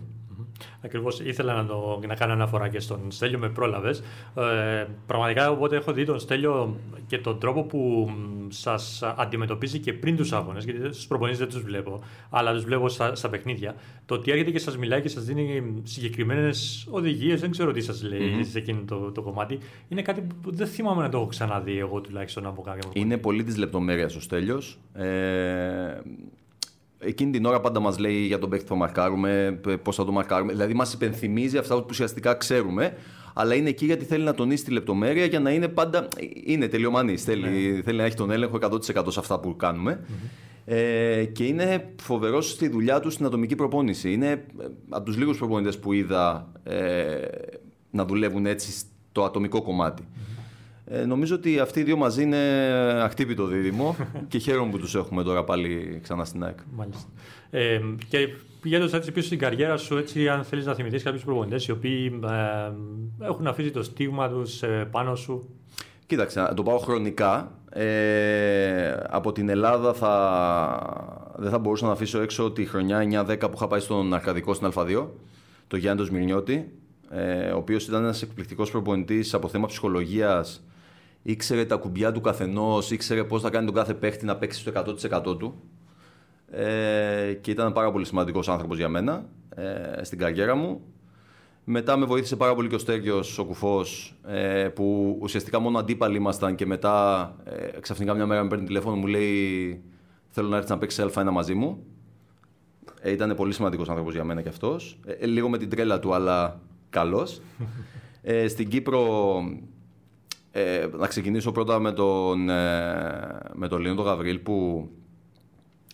Ακριβώς ήθελα να, το, να κάνω αναφορά και στον Στέλιο, με πρόλαβες. Ε, πραγματικά, οπότε έχω δει τον Στέλιο και τον τρόπο που σας αντιμετωπίζει και πριν τους αγώνες, γιατί στις προπονήσεις δεν τους βλέπω, αλλά τους βλέπω στα, στα παιχνίδια. Το ότι έρχεται και σας μιλάει και σας δίνει συγκεκριμένες οδηγίες, δεν ξέρω τι σας λέει mm-hmm. σε εκείνο το, το κομμάτι, είναι κάτι που δεν θυμάμαι να το έχω ξαναδεί εγώ τουλάχιστον από κάποιο Είναι πολύ της λεπτομέρειας ο Στέλιος. Ε, Εκείνη την ώρα πάντα μας λέει για τον παίκτη που θα μαρκάρουμε, πώς θα το μαρκάρουμε. Δηλαδή μας υπενθυμίζει αυτά που ουσιαστικά ξέρουμε, αλλά είναι εκεί γιατί θέλει να τονίσει τη λεπτομέρεια για να είναι πάντα. Είναι τελειομανής. Θέλει, ναι. θέλει να έχει τον έλεγχο 100% σε αυτά που κάνουμε. Mm-hmm. Ε, και είναι φοβερός στη δουλειά του στην ατομική προπόνηση. Είναι ε, από τους λίγους προπονητές που είδα ε, να δουλεύουν έτσι στο ατομικό κομμάτι. Mm-hmm. Ε, νομίζω ότι αυτοί οι δύο μαζί είναι αχτύπητο δίδυμο και χαίρομαι που τους έχουμε τώρα πάλι ξανά στην ΑΕΚ. Μάλιστα. Ε, και πηγαίνοντας έτσι πίσω στην καριέρα σου, έτσι, αν θέλεις να θυμηθείς κάποιους προπονητές οι οποίοι ε, έχουν αφήσει το στίγμα τους ε, πάνω σου; Κοίταξε, να το πάω χρονικά. Ε, από την Ελλάδα θα, δεν θα μπορούσα να αφήσω έξω τη χρονιά 9-10 που είχα πάει στον Αρκαδικό στην Α2, το Γιάννη Μυρνιώτη, ε, ο οποίος ήταν ένας εκπληκτικός προπονητής από θέμα ψυχολογίας ήξερε τα κουμπιά του καθενός, ήξερε πώς θα κάνει τον κάθε παίχτη να παίξει στο 100% του. Ε, και ήταν πάρα πολύ σημαντικός άνθρωπος για μένα ε, στην καριέρα μου. Μετά με βοήθησε πάρα πολύ και ο Στέργιος ο Κουφός, ε, που ουσιαστικά μόνο αντίπαλοι ήμασταν και μετά ε, ξαφνικά μια μέρα με παίρνει τηλέφωνο μου λέει θέλω να έρθεις να παίξεις Α1 μαζί μου. Ε, ήταν πολύ σημαντικός άνθρωπος για μένα κι αυτός. Ε, ε, λίγο με την τρέλα του, αλλά καλός. Ε, στην Κύπρο ε, να ξεκινήσω πρώτα με τον, ε, με τον Λίνο Γαβρίλ που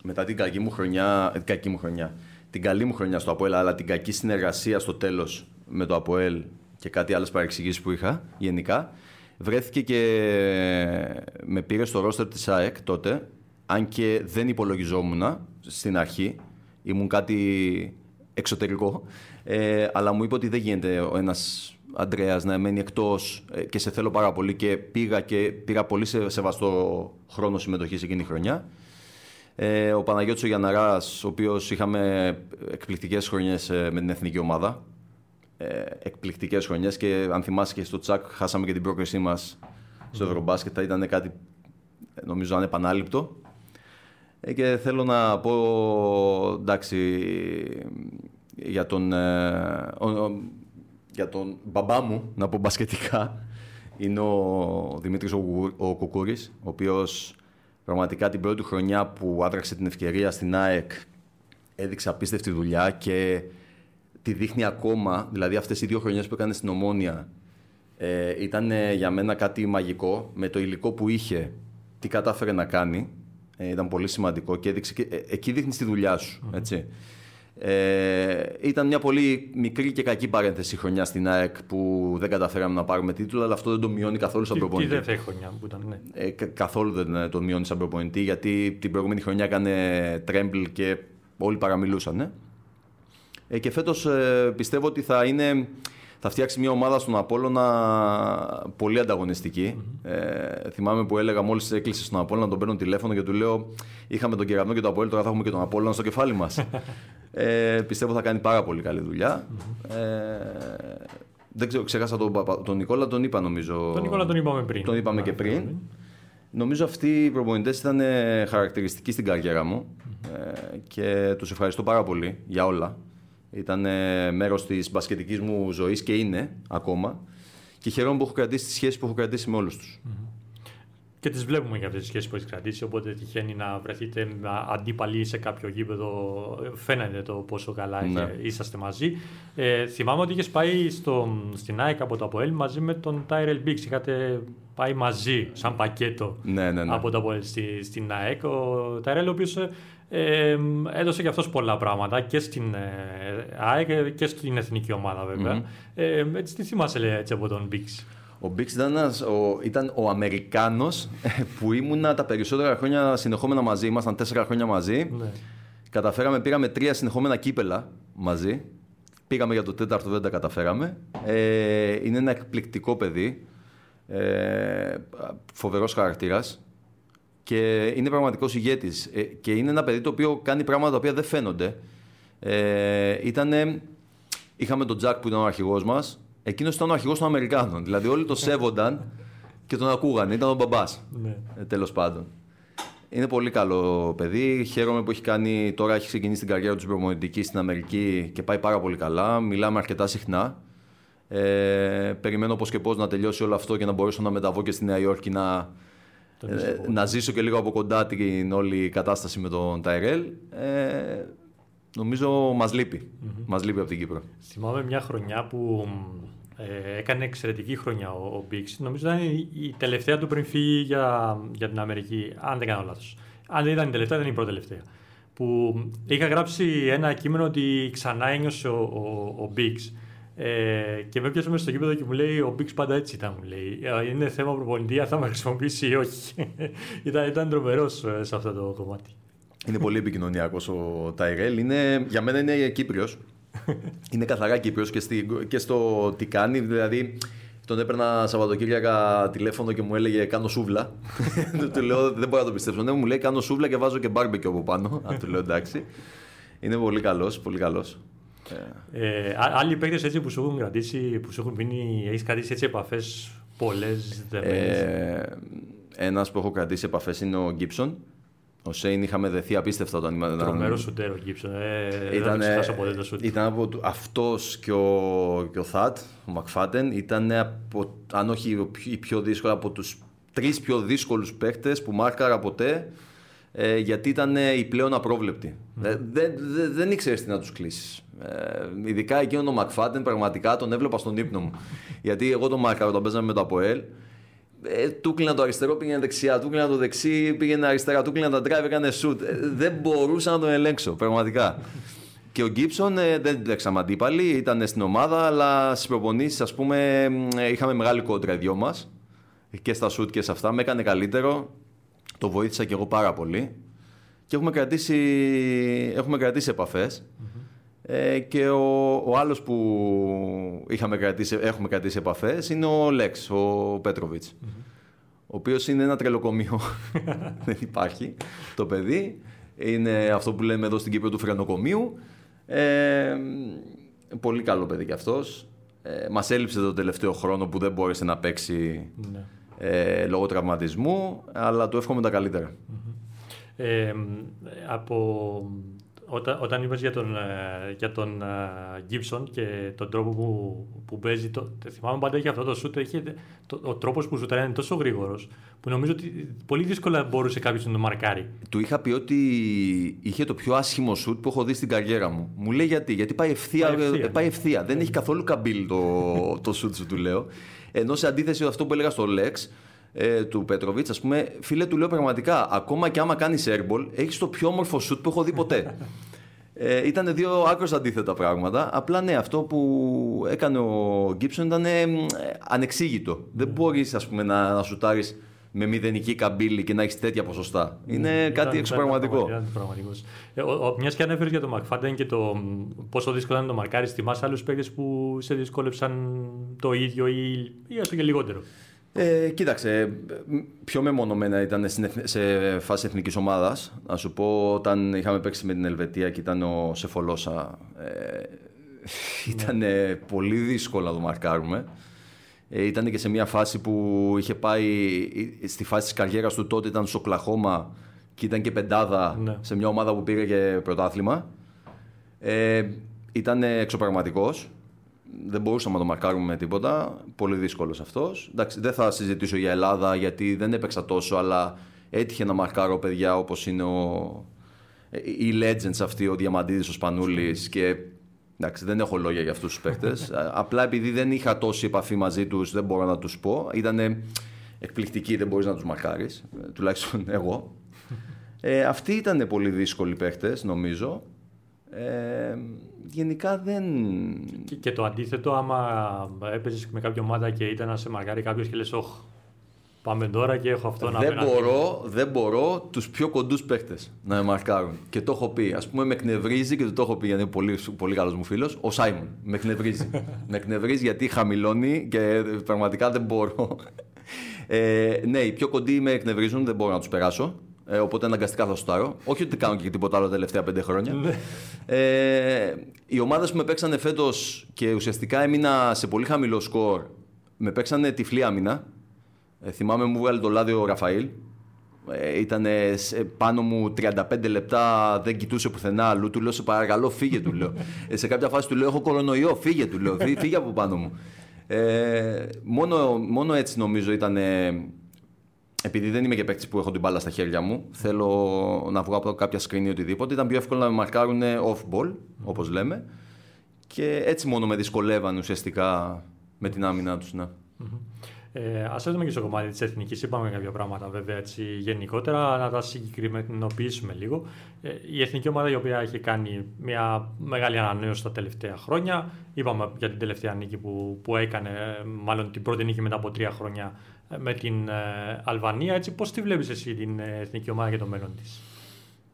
μετά την κακή μου χρονιά, την κακή μου χρονιά, την καλή μου χρονιά στο ΑΠΟΕΛ, αλλά την κακή συνεργασία στο τέλος με το ΑΠΟΕΛ και κάτι άλλες παρεξηγήσεις που είχα γενικά, βρέθηκε και με πήρε στο ρόστερ της ΑΕΚ τότε, αν και δεν υπολογιζόμουν στην αρχή, ήμουν κάτι εξωτερικό, ε, αλλά μου είπε ότι δεν γίνεται ο ένας Αντρέας να μένει εκτός ε, και σε θέλω πάρα πολύ και πήγα και πήρα πολύ σε, σεβαστό χρόνο συμμετοχής εκείνη τη χρονιά. Ε, ο Παναγιώτης ο Γιανναράς, ο οποίος είχαμε εκπληκτικές χρονιές ε, με την εθνική ομάδα. Ε, εκπληκτικές χρονιές και αν θυμάσαι και στο τσακ χάσαμε και την πρόκρισή μας στο mm. Ευρωμπάσκετ. Θα ήταν κάτι νομίζω ανεπανάληπτο. Ε, και θέλω να πω, εντάξει, για τον... Ε, για τον μπαμπά μου, να πω μπασκετικά, είναι ο Δημήτρης ο, ο Κουκούρης, ο οποίος πραγματικά την πρώτη χρονιά που άδραξε την ευκαιρία στην ΑΕΚ έδειξε απίστευτη δουλειά και τη δείχνει ακόμα, δηλαδή αυτές οι δύο χρονιές που έκανε στην Ομόνια ε, ήταν για μένα κάτι μαγικό, με το υλικό που είχε, τι κατάφερε να κάνει, ε, ήταν πολύ σημαντικό και, έδειξε, και ε, εκεί δείχνεις τη δουλειά σου, έτσι. Ε, ήταν μια πολύ μικρή και κακή παρένθεση χρονιά στην ΑΕΚ που δεν καταφέραμε να πάρουμε τίτλο, αλλά αυτό δεν το μειώνει καθόλου σαν προπονητή. Τι δεύτερη χρονιά που ήταν, ναι. Ε, καθόλου δεν ε, το μειώνει σαν προπονητή, γιατί την προηγούμενη χρονιά έκανε τρέμπλ και όλοι παραμιλούσαν. Ναι. Ε, και φέτος ε, πιστεύω ότι θα είναι θα φτιάξει μια ομάδα στον Απόλλωνα πολύ Ε, θυμάμαι που έλεγα μόλις έκλεισε στον Απόλλωνα να τον παίρνω τηλέφωνο και του λέω: Είχαμε τον Κεραυνό και τον Απόλλωνα, τώρα θα έχουμε και τον Απόλλωνα στο κεφάλι μας. ε, πιστεύω θα κάνει πάρα πολύ καλή Ε, δεν ξέρω, ξέχασα τον, τον Νικόλα, τον είπα νομίζω. Τον Νικόλα τον είπαμε πριν. Τον είπαμε και πριν. Νομίζω αυτοί οι προπονητές ήταν χαρακτηριστικοί στην καριέρα μου ε, και τους ευχαριστώ πάρα πολύ για όλα. Ήταν μέρος της μπασκετικής μου ζωής και είναι ακόμα. Και χαίρομαι που έχω κρατήσει τις σχέσεις που έχω κρατήσει με όλους τους. Και τις βλέπουμε για αυτές τις σχέσεις που έχεις κρατήσει, οπότε τυχαίνει να βρεθείτε αντίπαλοι σε κάποιο γήπεδο. Φαίνεται το πόσο καλά ναι. είσαστε μαζί. Ε, θυμάμαι ότι είχες πάει στο, στην ΑΕΚ από το ΑΠΟΕΛ μαζί με τον Τάιρελ Μπίξ. Είχατε πάει μαζί, σαν πακέτο ναι, ναι, ναι. από το ΑΠΟΕΛ στη, στην ΑΕΚ. Ο Τάιρελ, ο οποίος ε, έδωσε και αυτός πολλά πράγματα και στην ε, ΑΕΚ και στην εθνική ομάδα βέβαια. Mm-hmm. Ε, έτσι τι θυμάσαι λέει, έτσι από τον Μπίξ; Ο Μπίξ ήταν, ο, ήταν ο Αμερικάνος που ήμουνα τα περισσότερα χρόνια συνεχόμενα μαζί. Ήμασταν τέσσερα χρόνια μαζί. Ναι. Καταφέραμε, πήραμε τρία συνεχόμενα κύπελα μαζί. Πήγαμε για το τέταρτο, δεν τα καταφέραμε. Ε, είναι ένα εκπληκτικό παιδί. Ε, φοβερός χαρακτήρας και είναι πραγματικός ηγέτης ε, και είναι ένα παιδί το οποίο κάνει πράγματα τα οποία δεν φαίνονται. Ε, ήτανε, είχαμε τον Τζακ που ήταν ο αρχηγός μας, εκείνος ήταν ο αρχηγός των Αμερικάνων, δηλαδή όλοι το σέβονταν και τον ακούγανε, ήταν ο μπαμπάς, ναι. ε, τέλος πάντων. Είναι πολύ καλό παιδί. Χαίρομαι που έχει κάνει. Τώρα έχει ξεκινήσει την καριέρα του προπονητική στην Αμερική και πάει πάρα πολύ καλά. Μιλάμε αρκετά συχνά. Ε, περιμένω πώς και πώς να τελειώσει όλο αυτό και να μπορέσω να μεταβώ και στη Νέα Υόρκη να, ε, να ζήσω και λίγο από κοντά την όλη κατάσταση με τον Τάιρελ. Ε, νομίζω μας λείπει. Mm-hmm. Μας λείπει από την Κύπρο. Θυμάμαι μια χρονιά που ε, έκανε εξαιρετική χρονιά ο, ο Μπίξ. Νομίζω ήταν η, τελευταία του πριν φύγει για, για την Αμερική, αν δεν κάνω λάθος. Αν δεν ήταν η τελευταία, ήταν η πρώτη τελευταία. Που είχα γράψει ένα κείμενο ότι ξανά ένιωσε ο, ο, ο Μπίξ ε, και με πιάσε μέσα στο γήπεδο και μου λέει: Ο Μπίξ πάντα έτσι ήταν. Μου λέει: «Ε, Είναι θέμα προπονητή, θα με χρησιμοποιήσει ή όχι. ήταν ήταν τρομερός ε, σε αυτό το κομμάτι. Είναι πολύ επικοινωνιακός ο Τάιρελ. Είναι, για μένα είναι Κύπριος. είναι καθαρά Κύπριος και, και στο τι κάνει. Δηλαδή, τον έπαιρνα Σαββατοκύριακα τηλέφωνο και μου έλεγε Κάνω σούβλα. του λέω: Δεν μπορώ να το πιστέψω. Ναι, μου λέει: Κάνω σούβλα και βάζω και μπάρμπεκι από πάνω. Αν του λέω εντάξει. Είναι πολύ καλός, πολύ καλός. Ε, άλλοι παίκτες έτσι που σου έχουν κρατήσει, που σου έχουν μείνει, έχεις κρατήσει έτσι επαφές πολλές ε, Ένας που έχω κρατήσει επαφές είναι ο Γκίψον. Ο Σέιν είχαμε δεθεί απίστευτα όταν ήμασταν. Τρομερός σουτέρ ο Γκίψον. Ε, ήταν, δεν ποτέ το σουτ. Ήταν από αυτός και ο, και ο Θάτ, ο Μακφάτεν, ήταν από, αν όχι οι πιο δύσκολοι, από τους τρεις πιο δύσκολους παίκτες που μάρκαρα ποτέ. Ε, γιατί ήταν οι πλέον απρόβλεπτοι. Mm. Δεν, δεν, δεν ήξερες τι να τους κλείσεις. Ε, ειδικά εκείνο τον Μακφάτεν, πραγματικά τον έβλεπα στον ύπνο μου. Γιατί εγώ τον Μάρκαρα όταν παίζαμε με το Αποέλ, ε, του κλείνα το αριστερό, πήγαινε δεξιά, του κλείνα το δεξί, πήγαινε αριστερά, του κλείνα τα drive, έκανε shoot. Ε, δεν μπορούσα να τον ελέγξω, πραγματικά. Και ο Γκίψον ε, δεν λέξαμε αντίπαλοι, ήταν στην ομάδα, αλλά στις προπονήσεις, ας πούμε, ε, είχαμε μεγάλη κόντρα οι δυο μας. Και στα shoot και σε αυτά. Με έκανε καλύτερο. Το βοήθησα και εγώ πάρα πολύ. Και έχουμε κρατήσει, έχουμε κρατήσει επαφές. Ε, και ο, ο άλλος που είχαμε κρατήσει, έχουμε κρατήσει επαφές είναι ο Λέξ, ο πετροβιτς Ο οποίος είναι ένα τρελοκομείο. Δεν υπάρχει το παιδί. Είναι αυτό που λέμε εδώ στην Κύπρο του φρενοκομείου. Ε, πολύ καλό παιδί κι αυτός. Ε, μας έλειψε το τελευταίο χρόνο που δεν μπόρεσε να παίξει ναι. Ε, λόγω τραυματισμού, αλλά του εύχομαι τα καλυτερα ε, από όταν, όταν είπες για τον, ε, για τον uh, Gibson και τον τρόπο που, που παίζει, το, θυμάμαι πάντα είχε αυτό το σούτ, είχε, το, ο τρόπος που σούταρε είναι τόσο γρήγορος που νομίζω ότι πολύ δύσκολα μπορούσε κάποιος να το μαρκάρει. Του είχα πει ότι είχε το πιο άσχημο σούτ που έχω δει στην καριέρα μου. Μου λέει γιατί, γιατί πάει ευθεία, πάει ευθεία, πάει ευθεία. δεν έχει καθόλου καμπύλ το, το σούτ σου του λέω. Ενώ σε αντίθεση με αυτό που έλεγα στο Lex, ε, του Πέτροβιτς, ας πούμε, φίλε του λέω πραγματικά, ακόμα και άμα κάνεις airball, έχεις το πιο όμορφο σουτ που έχω δει ποτέ. Ε, ήταν δύο άκρως αντίθετα πράγματα. Απλά ναι, αυτό που έκανε ο Γκίψον ήταν ε, ανεξήγητο. Δεν μπορείς να, να σουτάρεις με μηδενική καμπύλη και να έχεις τέτοια ποσοστά. Είναι ήταν, κάτι εξωπραγματικό. Ε, Μιας και ανέφερες για το Μακφάντεν και το πόσο δύσκολο είναι το μαρκάρι, θυμάσαι άλλους παίκτες που σε δυσκόλεψαν το ίδιο ή, ή έστω και λιγότερο; Ε, κοίταξε, πιο μεμονωμένα ήταν σε φάση εθνικής ομάδας. Να σου πω, όταν είχαμε παίξει με την Ελβετία και ήταν ο Σεφολόσα, ε, ήταν πολύ δύσκολο να το μαρκάρουμε. Ε, ήταν και σε μια φάση που είχε πάει στη φάση της καριέρας του τότε ήταν στο Κλαχώμα και ήταν και πεντάδα ναι. σε μια ομάδα που πήρε και πρωτάθλημα. Ε, ήταν εξωπραγματικός δεν μπορούσαμε να το μαρκάρουμε με τίποτα. Πολύ δύσκολος αυτός. Δεν θα συζητήσω για Ελλάδα γιατί δεν έπαιξα τόσο, αλλά έτυχε να μαρκάρω παιδιά όπως είναι ο... οι legends αυτοί, ο Διαμαντίδης, ο Σπανούλης. Και εντάξει, δεν έχω λόγια για αυτούς τους παίχτε. Απλά επειδή δεν είχα τόση επαφή μαζί τους, δεν μπορώ να τους πω. Ήταν εκπληκτικοί, δεν μπορείς να τους μαρκάρει. Τουλάχιστον εγώ. Ε, αυτοί ήταν πολύ δύσκολοι παίχτε, νομίζω. Ε, γενικά δεν. Και, και, το αντίθετο, άμα έπαιζες με κάποια ομάδα και ήταν να σε μαρκάρει κάποιος και λες, Όχι, πάμε τώρα και έχω αυτό να δεν μπορώ, δεν μπορώ τους πιο κοντούς παίχτε να με μαρκάρουν. Και το έχω πει. Α πούμε, με εκνευρίζει και το έχω πει γιατί είναι πολύ, πολύ καλός μου φίλος. Ο Σάιμον. Με εκνευρίζει. με εκνευρίζει γιατί χαμηλώνει και πραγματικά δεν μπορώ. Ε, ναι, οι πιο κοντοί με εκνευρίζουν, δεν μπορώ να τους περάσω. Ε, οπότε αναγκαστικά θα σουτάρω. Όχι ότι κάνω και τίποτα άλλο τα τελευταία πέντε χρόνια. Ναι. ε, οι ομάδες που με παίξανε φέτος και ουσιαστικά έμεινα σε πολύ χαμηλό σκορ, με παίξανε τυφλή άμυνα. Ε, θυμάμαι μου βγάλε το λάδι ο Ραφαήλ. Ε, ήταν πάνω μου 35 λεπτά, δεν κοιτούσε πουθενά αλλού. Του λέω: Σε παρακαλώ, φύγε, του λέω. Ε, σε κάποια φάση του λέω: Έχω κορονοϊό, φύγε, του λέω. Φύγε από πάνω μου. Ε, μόνο, μόνο έτσι νομίζω ήταν επειδή δεν είμαι και παίκτης που έχω την μπάλα στα χέρια μου, θέλω να βγω από κάποια screen ή οτιδήποτε. Ήταν πιο εύκολο να με μαρκάρουν off-ball, όπως λέμε. Και έτσι μόνο με δυσκολεύαν ουσιαστικά με την άμυνα τους. Ναι. Ε, Α έρθουμε και στο κομμάτι της εθνικής. Είπαμε κάποια πράγματα βέβαια έτσι, γενικότερα, να τα συγκεκριμενοποιήσουμε λίγο. Ε, η εθνική ομάδα η οποία έχει κάνει μια μεγάλη ανανέωση τα τελευταία χρόνια. Είπαμε για την τελευταία νίκη που, που έκανε, μάλλον την πρώτη νίκη μετά από τρία χρόνια με την ε, Αλβανία. Έτσι, πώς τη βλέπεις εσύ την ε, εθνική ομάδα και το μέλλον της;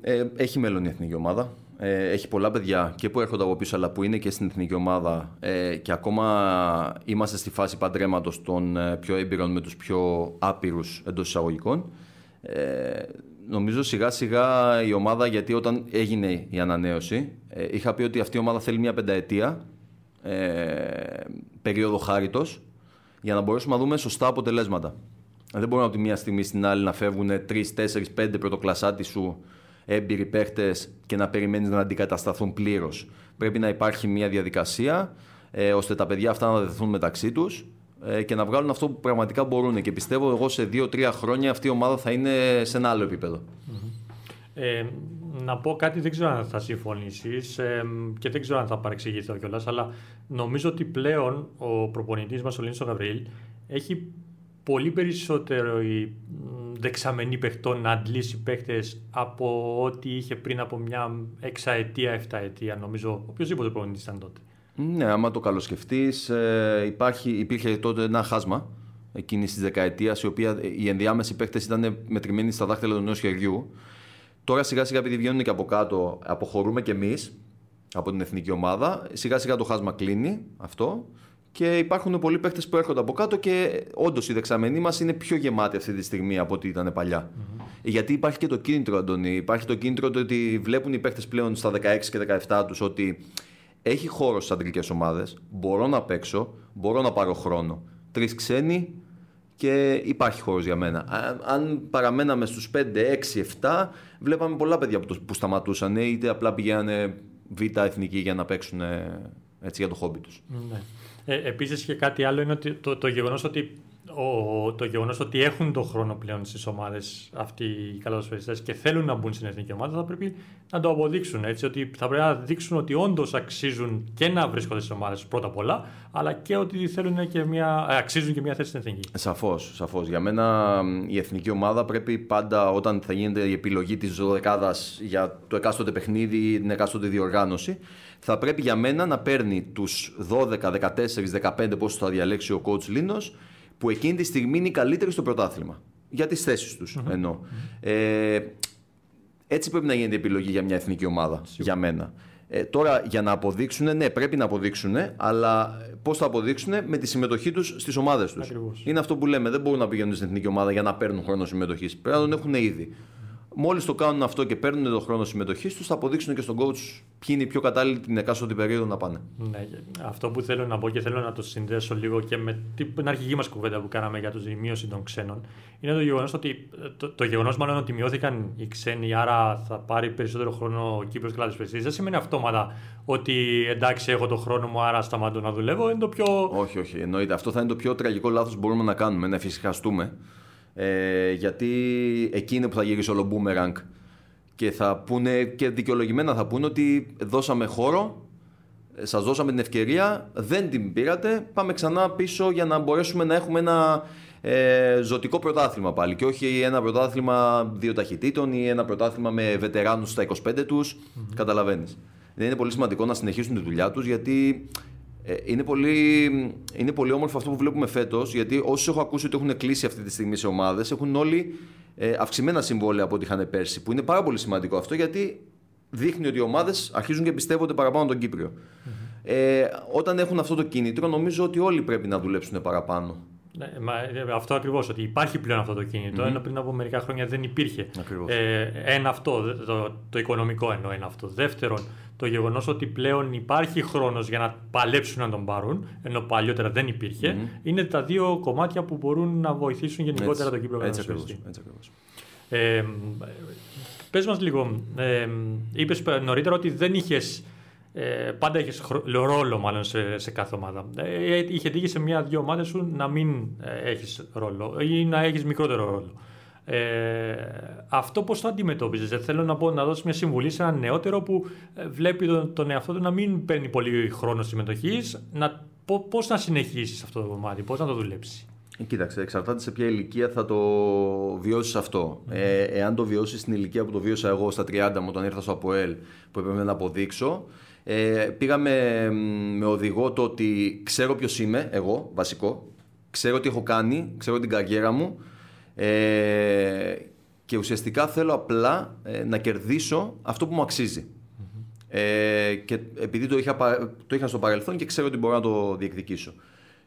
Ε, έχει μέλλον η εθνική ομάδα. Ε, έχει πολλά παιδιά και που έρχονται από πίσω αλλά που είναι και στην εθνική ομάδα ε, και ακόμα είμαστε στη φάση παντρέματος των πιο έμπειρων με τους πιο άπειρους εντός εισαγωγικών. Ε, νομίζω σιγά σιγά η ομάδα γιατί όταν έγινε η ανανέωση είχα πει ότι αυτή η ομάδα θέλει μια πενταετία περίοδο χάριτος για να μπορέσουμε να δούμε σωστά αποτελέσματα. Δεν μπορούμε από τη μία στιγμή στην άλλη να φεύγουν 3, 4, 5 πρωτοκλασάτι σου έμπειροι παίχτες και να περιμένεις να αντικατασταθούν πλήρως. Πρέπει να υπάρχει μια διαδικασία ε, ώστε τα παιδιά αυτά να δεθούν μεταξύ τους ε, και να βγάλουν αυτό που πραγματικά μπορούν. Και πιστεύω εγώ σε 2-3 χρόνια αυτή η ομάδα θα είναι σε ένα άλλο Ε, να πω κάτι, δεν ξέρω αν θα συμφωνήσεις ε, και δεν ξέρω αν θα παρεξηγηθώ κιόλας, αλλά νομίζω ότι πλέον ο προπονητής μας, ο Λίνσο Γαβρίλ, έχει πολύ περισσότερο η δεξαμενή παιχτών να αντλήσει παίχτε από ό,τι είχε πριν από μια εξαετία, εφταετία. Νομίζω οποιοδήποτε προπονητής ήταν τότε. Ναι, άμα το καλοσκεφτείς, ε, υπήρχε τότε ένα χάσμα εκείνη της δεκαετίας, η οποία οι ενδιάμεσοι παίχτε ήταν μετρημένοι στα δάχτυλα του νέου χεριού. Τώρα σιγά σιγά επειδή βγαίνουν και από κάτω, αποχωρούμε κι εμείς από την εθνική ομάδα. Σιγά σιγά το χάσμα κλείνει αυτό. Και υπάρχουν πολλοί παίχτε που έρχονται από κάτω και όντως η δεξαμενή μας είναι πιο γεμάτη αυτή τη στιγμή από ό,τι ήταν Γιατί υπάρχει και το κίνητρο, Αντώνη. Υπάρχει το κίνητρο ότι βλέπουν οι παίχτε πλέον στα 16 και 17 τους ότι έχει χώρο στις αντρικές ομάδες. Μπορώ να παίξω, μπορώ να πάρω χρόνο. Τρεις ξένοι και υπάρχει χώρος για μένα. Αν παραμέναμε στους 5, 6, 7, βλέπαμε πολλά παιδιά που σταματούσαν είτε απλά πηγαίνανε β' εθνική για να παίξουν έτσι, για το χόμπι τους. Ναι. Ε, Επίσης και κάτι άλλο είναι ότι το, το γεγονός ότι ο, το γεγονός ότι έχουν τον χρόνο πλέον στις ομάδες αυτοί οι καλαδοσφαιριστέ και θέλουν να μπουν στην εθνική ομάδα, θα πρέπει να το αποδείξουν. Έτσι, ότι θα πρέπει να δείξουν ότι όντως αξίζουν και να βρίσκονται στις ομάδες πρώτα απ' όλα, αλλά και ότι θέλουν και μια, ε, αξίζουν και μια θέση στην εθνική. Σαφώς. Σαφώς. Για μένα η εθνική ομάδα πρέπει πάντα όταν θα γίνεται η επιλογή της δωδεκάδας για το εκάστοτε παιχνίδι ή την εκάστοτε διοργάνωση, θα πρέπει για μένα να παίρνει τους 12, 14, 15 πόσο θα διαλέξει ο coach Λίνος που εκείνη τη στιγμή είναι οι καλύτεροι στο πρωτάθλημα. Για τις θέσεις τους mm εννοω Ε, έτσι πρέπει να γίνεται η επιλογή για μια εθνική ομάδα, για μένα. Ε, τώρα για να αποδείξουν, ναι, πρέπει να αποδείξουν, αλλά πώς θα αποδείξουν με τη συμμετοχή τους στις ομάδες τους. Είναι αυτό που λέμε. Δεν μπορούν να πηγαίνουν στην εθνική ομάδα για να παίρνουν χρόνο συμμετοχής. Πρέπει να τον έχουν ήδη. Μόλις το κάνουν αυτό και παίρνουν τον χρόνο συμμετοχής τους, θα αποδείξουν και στον coach ποιοι είναι οι πιο κατάλληλοι την εκάστοτε περίοδο να πάνε. Ναι, αυτό που θέλω να πω και θέλω να το συνδέσω λίγο και με την αρχική μας κουβέντα που κάναμε για τη μείωση των ξένων, είναι το γεγονός ότι. Το, το γεγονός μάλλον ότι μειώθηκαν οι ξένοι, άρα θα πάρει περισσότερο χρόνο ο Κύπρος κλάδο Δεν σημαίνει αυτόματα ότι εντάξει, έχω το χρόνο μου, άρα σταματώ να δουλεύω. Είναι το πιο. Όχι, όχι. Εννοείται. Αυτό θα είναι το πιο τραγικό λάθος που μπορούμε να κάνουμε, να εφησυχαστούμε ε, γιατί εκεί είναι που θα γυρίσει όλο boomerang και θα πούνε και δικαιολογημένα θα πούνε ότι δώσαμε χώρο, ε, σας δώσαμε την ευκαιρία, δεν την πήρατε, πάμε ξανά πίσω για να μπορέσουμε να έχουμε ένα ε, ζωτικό πρωτάθλημα πάλι και όχι ένα πρωτάθλημα δύο ταχυτήτων ή ένα πρωτάθλημα με βετεράνους στα 25 τους, mm-hmm. καταλαβαίνεις. Δεν είναι πολύ σημαντικό να συνεχίσουν τη δουλειά τους γιατί ε, είναι, πολύ, είναι πολύ όμορφο αυτό που βλέπουμε φέτος, γιατί όσους έχω ακούσει ότι έχουν κλείσει αυτή τη στιγμή σε ομάδες, έχουν όλοι ε, αυξημένα συμβόλαια από ό,τι είχαν πέρσι. Που είναι πάρα πολύ σημαντικό αυτό, γιατί δείχνει ότι οι ομάδες αρχίζουν και πιστεύονται παραπάνω τον κυπριο Ε, όταν έχουν αυτό το κίνητρο, νομίζω ότι όλοι πρέπει να δουλέψουν παραπάνω. Ναι, μα, ε, αυτό ακριβώς, ότι υπάρχει πλέον αυτό το κινητο ενώ πριν από μερικά χρόνια δεν υπήρχε. Ε, ένα αυτό, το, το οικονομικό εννοώ ένα αυτό. Δεύτερον, το γεγονός ότι πλέον υπάρχει χρόνος για να παλέψουν να τον πάρουν, ενώ παλιότερα δεν υπηρχε είναι τα δύο κομμάτια που μπορούν να βοηθήσουν γενικότερα τον Κύπρο Έτσι ακριβώς. Ε, Πες μας λίγο, ε, είπες νωρίτερα ότι δεν είχες ε, πάντα έχει ρόλο μάλλον σε, σε κάθε ομάδα. Ε, είχε τύχει σε μια-δύο ομάδες σου να μην ε, έχεις ρόλο ή να έχεις μικρότερο ρόλο. Ε, αυτό πώς το αντιμετώπιζες, Θέλω να, πω, να δώσεις μια συμβουλή σε έναν νεότερο που ε, βλέπει τον, τον εαυτό του να μην παίρνει πολύ χρόνο συμμετοχής, πώς να συνεχίσεις αυτό το κομμάτι, πώς να το δουλέψεις; Ε, κοίταξε, εξαρτάται σε ποια ηλικία θα το βιώσεις αυτό. Ε, εάν το βιώσεις στην ηλικία που το βίωσα εγώ στα 30 μου, όταν ήρθα στο ΑΠΟΕΛ, που έπρεπε να αποδείξω, ε, πήγαμε με οδηγό το ότι ξέρω ποιος είμαι, εγώ βασικό, ξέρω τι έχω κάνει, ξέρω την καριέρα μου ε, και ουσιαστικά θέλω απλά ε, να κερδίσω αυτό που μου αξιζει Ε, και επειδή το είχα, το είχα στο παρελθόν και ξέρω ότι μπορώ να το διεκδικήσω.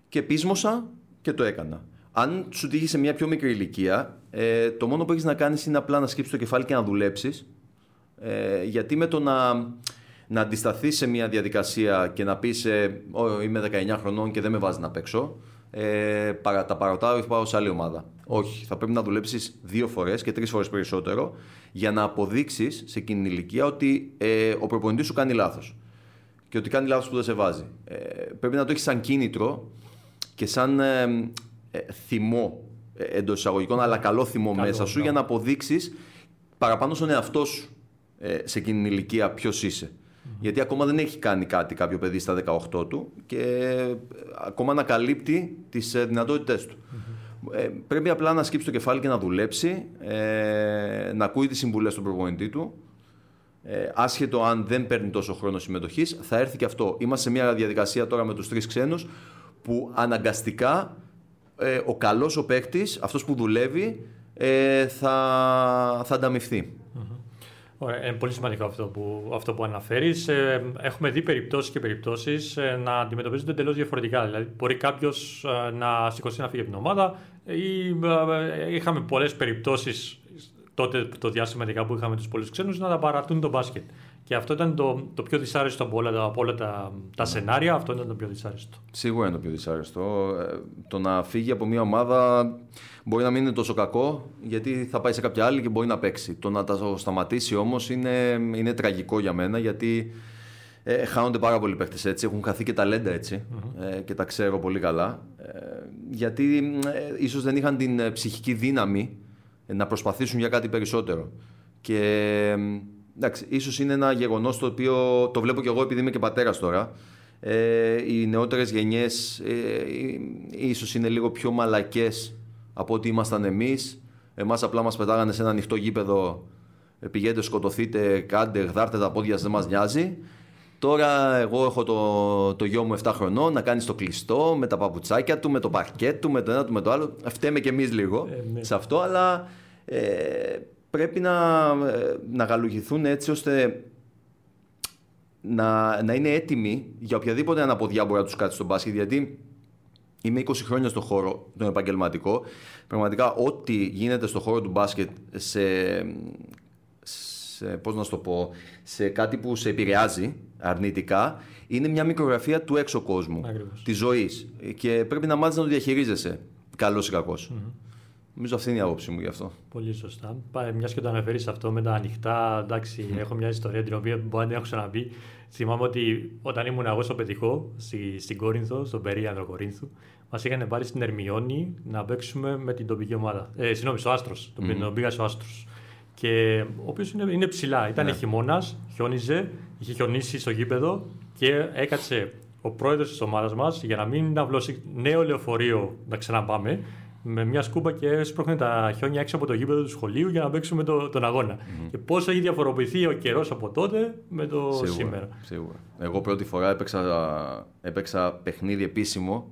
Και πείσμωσα και το έκανα. Αν σου τύχει σε μια πιο μικρή ηλικία, ε, το μόνο που έχεις να κάνεις είναι απλά να σκύψεις το κεφάλι και να δουλέψεις. Ε, γιατί με το να να αντισταθείς σε μια διαδικασία και να πεις ε, Είμαι 19 χρονών και δεν με βάζει να παίξω. Ε, τα παροτάω και πάω σε άλλη ομάδα. Όχι. Θα πρέπει να δουλέψεις δύο φορές και τρεις φορές περισσότερο για να αποδείξεις σε εκείνη την ηλικία ότι ε, ο προπονητής σου κάνει λάθος. Και ότι κάνει λάθος που δεν σε βάζει. Ε, πρέπει να το έχεις σαν κίνητρο και σαν ε, ε θυμό ε, εντός εισαγωγικών, αλλά καλό θυμό μέσα σου για να αποδείξεις παραπάνω στον εαυτό σου σε εκείνη την ηλικία ποιος είσαι. Γιατί ακόμα δεν έχει κάνει κάτι κάποιο παιδί στα 18 του και ε, ακόμα ανακαλύπτει τις ε, δυνατότητές του. Ε, πρέπει απλά να σκύψει το κεφάλι και να δουλέψει, ε, να ακούει τις συμβουλές του προπονητή του. Ε, άσχετο αν δεν παίρνει τόσο χρόνο συμμετοχής, θα έρθει και αυτό. Είμαστε σε μια διαδικασία τώρα με τους τρεις ξένους που αναγκαστικά ε, ο καλός ο παίκτης, αυτός που δουλεύει, ε, θα, θα ανταμυφθεί. Ωραία, είναι πολύ σημαντικό αυτό που, αυτό που αναφέρεις. Ε, έχουμε δει περιπτώσεις και περιπτώσεις ε, να αντιμετωπίζονται εντελώς διαφορετικά. Δηλαδή, μπορεί κάποιος ε, να σηκωθεί να φύγει από την ομάδα ή είχαμε πολλές περιπτώσεις τότε το διάστημα που είχαμε τους πολλούς ξένους να τα παρατούν το μπάσκετ. Και αυτό ήταν το, το πιο δυσάρεστο από όλα, από όλα τα, τα σενάρια. Αυτό ήταν το πιο δυσάρεστο. Σίγουρα είναι το πιο δυσάρεστο. Ε, το να φύγει από μια ομάδα μπορεί να μην είναι τόσο κακό, γιατί θα πάει σε κάποια άλλη και μπορεί να παίξει. Το να τα σταματήσει όμως είναι, είναι τραγικό για μένα, γιατί ε, χάνονται πάρα πολλοί παίχτε έτσι. Έχουν χαθεί και ταλέντα έτσι. Ε, και τα ξέρω πολύ καλά. Ε, γιατί ε, ίσως δεν είχαν την ε, ψυχική δύναμη να προσπαθήσουν για κάτι περισσότερο. Και εντάξει, ίσως είναι ένα γεγονός το οποίο το βλέπω και εγώ επειδή είμαι και πατέρας τώρα. Ε, οι νεότερες γενιές ε, ίσως είναι λίγο πιο μαλακές από ό,τι ήμασταν εμείς. Εμάς απλά μας πετάγανε σε ένα ανοιχτό γήπεδο ε, πηγαίνετε, σκοτωθείτε, κάντε, γδάρτε τα πόδια σας, δεν μας νοιάζει. Τώρα εγώ έχω το, το γιο μου 7 χρονών να κάνει το κλειστό με τα παπουτσάκια του, με το παρκέτ του, με το ένα του, με το άλλο. Φταίμε και εμείς λίγο ε, ναι. σε αυτό, αλλά ε, πρέπει να, ε, να γαλουχηθούν έτσι ώστε να, να είναι έτοιμοι για οποιαδήποτε αναποδιά μπορεί να τους κάτσει στον μπάσκετ. Γιατί είμαι 20 χρόνια στον χώρο, τον επαγγελματικό. Πραγματικά, ό,τι γίνεται στον χώρο του μπάσκετ σε, σε, πώς να το πω, σε κάτι που σε επηρεάζει αρνητικά, είναι μια μικρογραφία του έξω κόσμου, της ζωής. Και πρέπει να μάθεις να το διαχειρίζεσαι, καλός ή κακο Νομίζω αυτή είναι η άποψή μου γι' αυτό. Πολύ σωστά. Μιας και το αναφέρεις αυτό με τα ανοιχτά, εντάξει, έχω μια ιστορία την οποία μπορεί να την έχω ξαναπεί. Θυμάμαι ότι όταν ήμουν εγώ στο Πετυχό, στη, στην Κόρινθο, στον περίανδρο Κορίνθου, μας είχαν πάρει στην Ερμιόνη να παίξουμε με την τοπική ομάδα. Ε, συγγνώμη, στο Άστρος. Mm. Τον πήγα στο Άστρος. Και ο οποίος είναι, είναι ψηλά. Ήταν ναι. χειμώνας, χιόνιζε, είχε χιονίσει στο γήπεδο και έκατσε ο πρόεδρος της ομάδας μας για να μην ναυλώσει νέο λεωφορείο να ξαναπάμε με μια σκούπα και έσπροχνε τα χιόνια έξω από το γήπεδο του σχολείου για να παίξουμε το, τον αγώνα. Mm-hmm. Και πώ έχει διαφοροποιηθεί ο καιρός από τότε με το σίγουρα, σήμερα. Σίγουρα. Εγώ πρώτη φορά έπαιξα, έπαιξα παιχνίδι επίσημο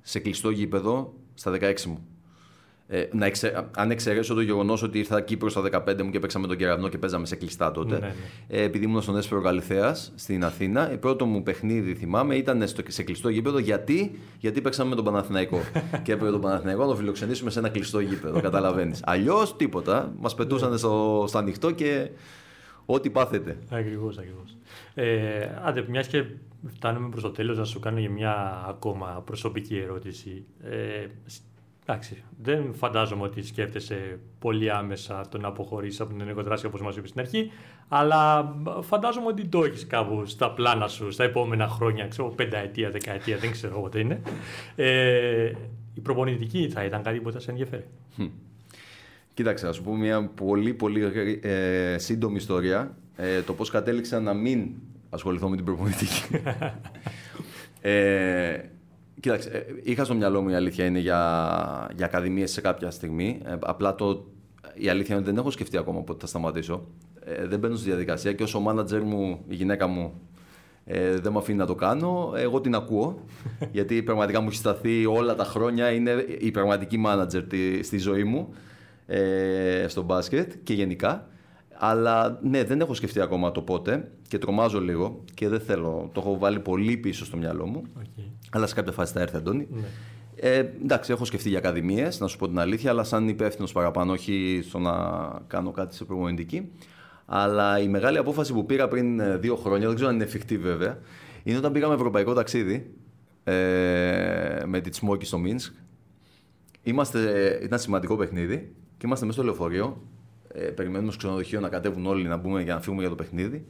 σε κλειστό γήπεδο στα 16 μου. Ε, να εξε... Αν εξαιρέσω το γεγονός ότι ήρθα Κύπρος στα 15 μου και παίξαμε με τον κεραυνό και παίζαμε σε κλειστά τότε. Ναι, ναι. Ε, επειδή ήμουν στον Έσπερο Καλυθέα στην Αθήνα, το πρώτο μου παιχνίδι θυμάμαι ήταν στο... σε κλειστό γήπεδο. Γιατί, γιατί παίξαμε με τον Παναθηναϊκό. και έπρεπε τον Παναθηναϊκό να το φιλοξενήσουμε σε ένα κλειστό γήπεδο. Καταλαβαίνεις. Αλλιώς τίποτα. Μας πετούσαν στο... στο ανοιχτό και ό,τι πάθετε. Ακριβώς, ακριβώς. Ε, άντε, μιας και φτάνουμε προς το τέλος, να σου κάνω για μια ακόμα προσωπική ερώτηση. Ε, Εντάξει, δεν φαντάζομαι ότι σκέφτεσαι πολύ άμεσα το να αποχωρήσεις από την ενεργοδράση όπως μας είπες στην αρχή, αλλά φαντάζομαι ότι το έχεις κάπου στα πλάνα σου στα επόμενα χρόνια, ξέρω, πενταετία, δεκαετία, δεν ξέρω πότε είναι. Ε, η προπονητική θα ήταν κάτι που θα σε ενδιαφέρει. Κοίταξε, να σου πω μια πολύ πολύ ε, σύντομη ιστορία. Ε, το πώς κατέληξα να μην ασχοληθώ με την προπονητική. ε, Κοίταξε, ε, είχα στο μυαλό μου η αλήθεια είναι για, για ακαδημίες σε κάποια στιγμή. Ε, απλά το, η αλήθεια είναι ότι δεν έχω σκεφτεί ακόμα πότε θα σταματήσω. Ε, δεν μπαίνω στη διαδικασία και όσο ο μάνατζερ μου, η γυναίκα μου, ε, δεν με αφήνει να το κάνω, εγώ την ακούω. γιατί πραγματικά μου έχει σταθεί όλα τα χρόνια, είναι η πραγματική μάνατζερ στη ζωή μου ε, στο μπάσκετ και γενικά. Αλλά ναι, δεν έχω σκεφτεί ακόμα το πότε και τρομάζω λίγο και δεν θέλω. Το έχω βάλει πολύ πίσω στο μυαλό μου. Okay. Αλλά σε κάποια φάση θα έρθει, Αντώνη. Ναι. Ε, εντάξει, έχω σκεφτεί για ακαδημίες, να σου πω την αλήθεια, αλλά σαν υπεύθυνος παραπάνω, όχι στο να κάνω κάτι σε προπονητική. Αλλά η μεγάλη απόφαση που πήρα πριν ε, δύο χρόνια, δεν ξέρω αν είναι εφικτή βέβαια, είναι όταν πήγαμε ευρωπαϊκό ταξίδι ε, με τη Τσμόκη στο Μίνσκ. Είμαστε, ήταν σημαντικό παιχνίδι και είμαστε μέσα στο λεωφορείο ε, περιμένουμε στο ξενοδοχείο να κατέβουν όλοι να μπούμε για να φύγουμε για το παιχνίδι.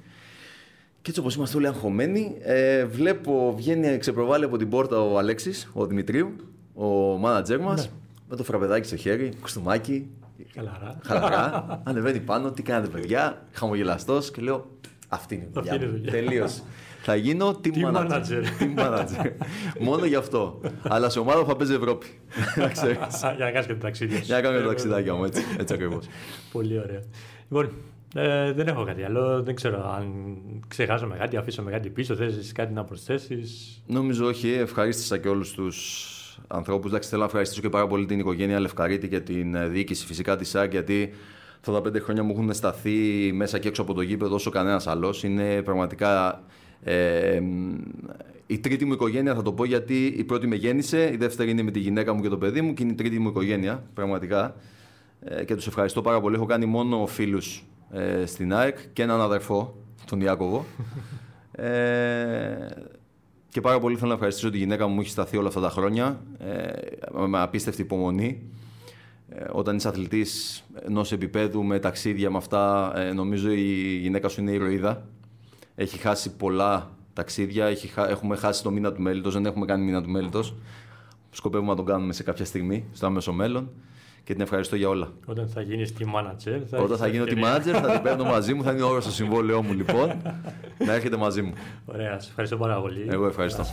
Και έτσι όπως είμαστε όλοι αγχωμένοι, ε, βλέπω βγαίνει, ξεπροβάλλει από την πόρτα ο Αλέξης, ο Δημητρίου, ο μάνατζερ μας, ναι. με το φραπεδάκι στο χέρι, κουστούμάκι. Χαλαρά. Χαλαρά. Ανεβαίνει πάνω, τι κάνετε παιδιά, χαμογελαστός και λέω αυτή είναι η δουλειά. Τελείωσε. Θα γίνω team, team manager. team manager. Μόνο γι' αυτό. Αλλά σε ομάδα θα παίζει Ευρώπη. Για να κάνει και το ταξίδι. Για να κάνω και το ταξιδάκι μου, έτσι, έτσι ακριβώ. Πολύ ωραία. Λοιπόν, ε, δεν έχω κάτι άλλο. Δεν ξέρω αν ξεχάσαμε κάτι, αφήσαμε κάτι πίσω. Θε κάτι να προσθέσει. Νομίζω όχι. Ευχαρίστησα και όλου του ανθρώπου. Εντάξει, θέλω να ευχαριστήσω και πάρα πολύ την οικογένεια Λευκαρίτη και την ε, διοίκηση φυσικά τη ΣΑΚ γιατί αυτά τα πέντε χρόνια μου έχουν σταθεί μέσα και έξω από το γήπεδο όσο κανένα άλλο. Είναι πραγματικά ε, η τρίτη μου οικογένεια θα το πω γιατί η πρώτη με γέννησε, η δεύτερη είναι με τη γυναίκα μου και το παιδί μου και είναι η τρίτη μου οικογένεια, πραγματικά. Ε, και τους ευχαριστώ πάρα πολύ. Έχω κάνει μόνο φίλους ε, στην ΑΕΚ και έναν αδερφό, τον Ιάκωβο. ε, και πάρα πολύ θέλω να ευχαριστήσω τη γυναίκα μου που έχει σταθεί όλα αυτά τα χρόνια ε, με απίστευτη υπομονή. Ε, όταν είσαι αθλητής ενός επίπεδου με ταξίδια με αυτά, ε, νομίζω η γυναίκα σου είναι ηρωίδα. Έχει χάσει πολλά ταξίδια, έχει, έχουμε χάσει το μήνα του μέλητο, δεν έχουμε κάνει μήνα του μέλητο. Σκοπεύουμε να τον κάνουμε σε κάποια στιγμή, στο άμεσο μέλλον και την ευχαριστώ για όλα. Όταν θα γίνεις τη manager. Θα Όταν θα γίνω τη manager, θα την παίρνω μαζί μου, θα είναι όρος στο συμβόλαιό μου λοιπόν. να έρχεται μαζί μου. Ωραία, σας ευχαριστώ πάρα πολύ. Εγώ ευχαριστώ.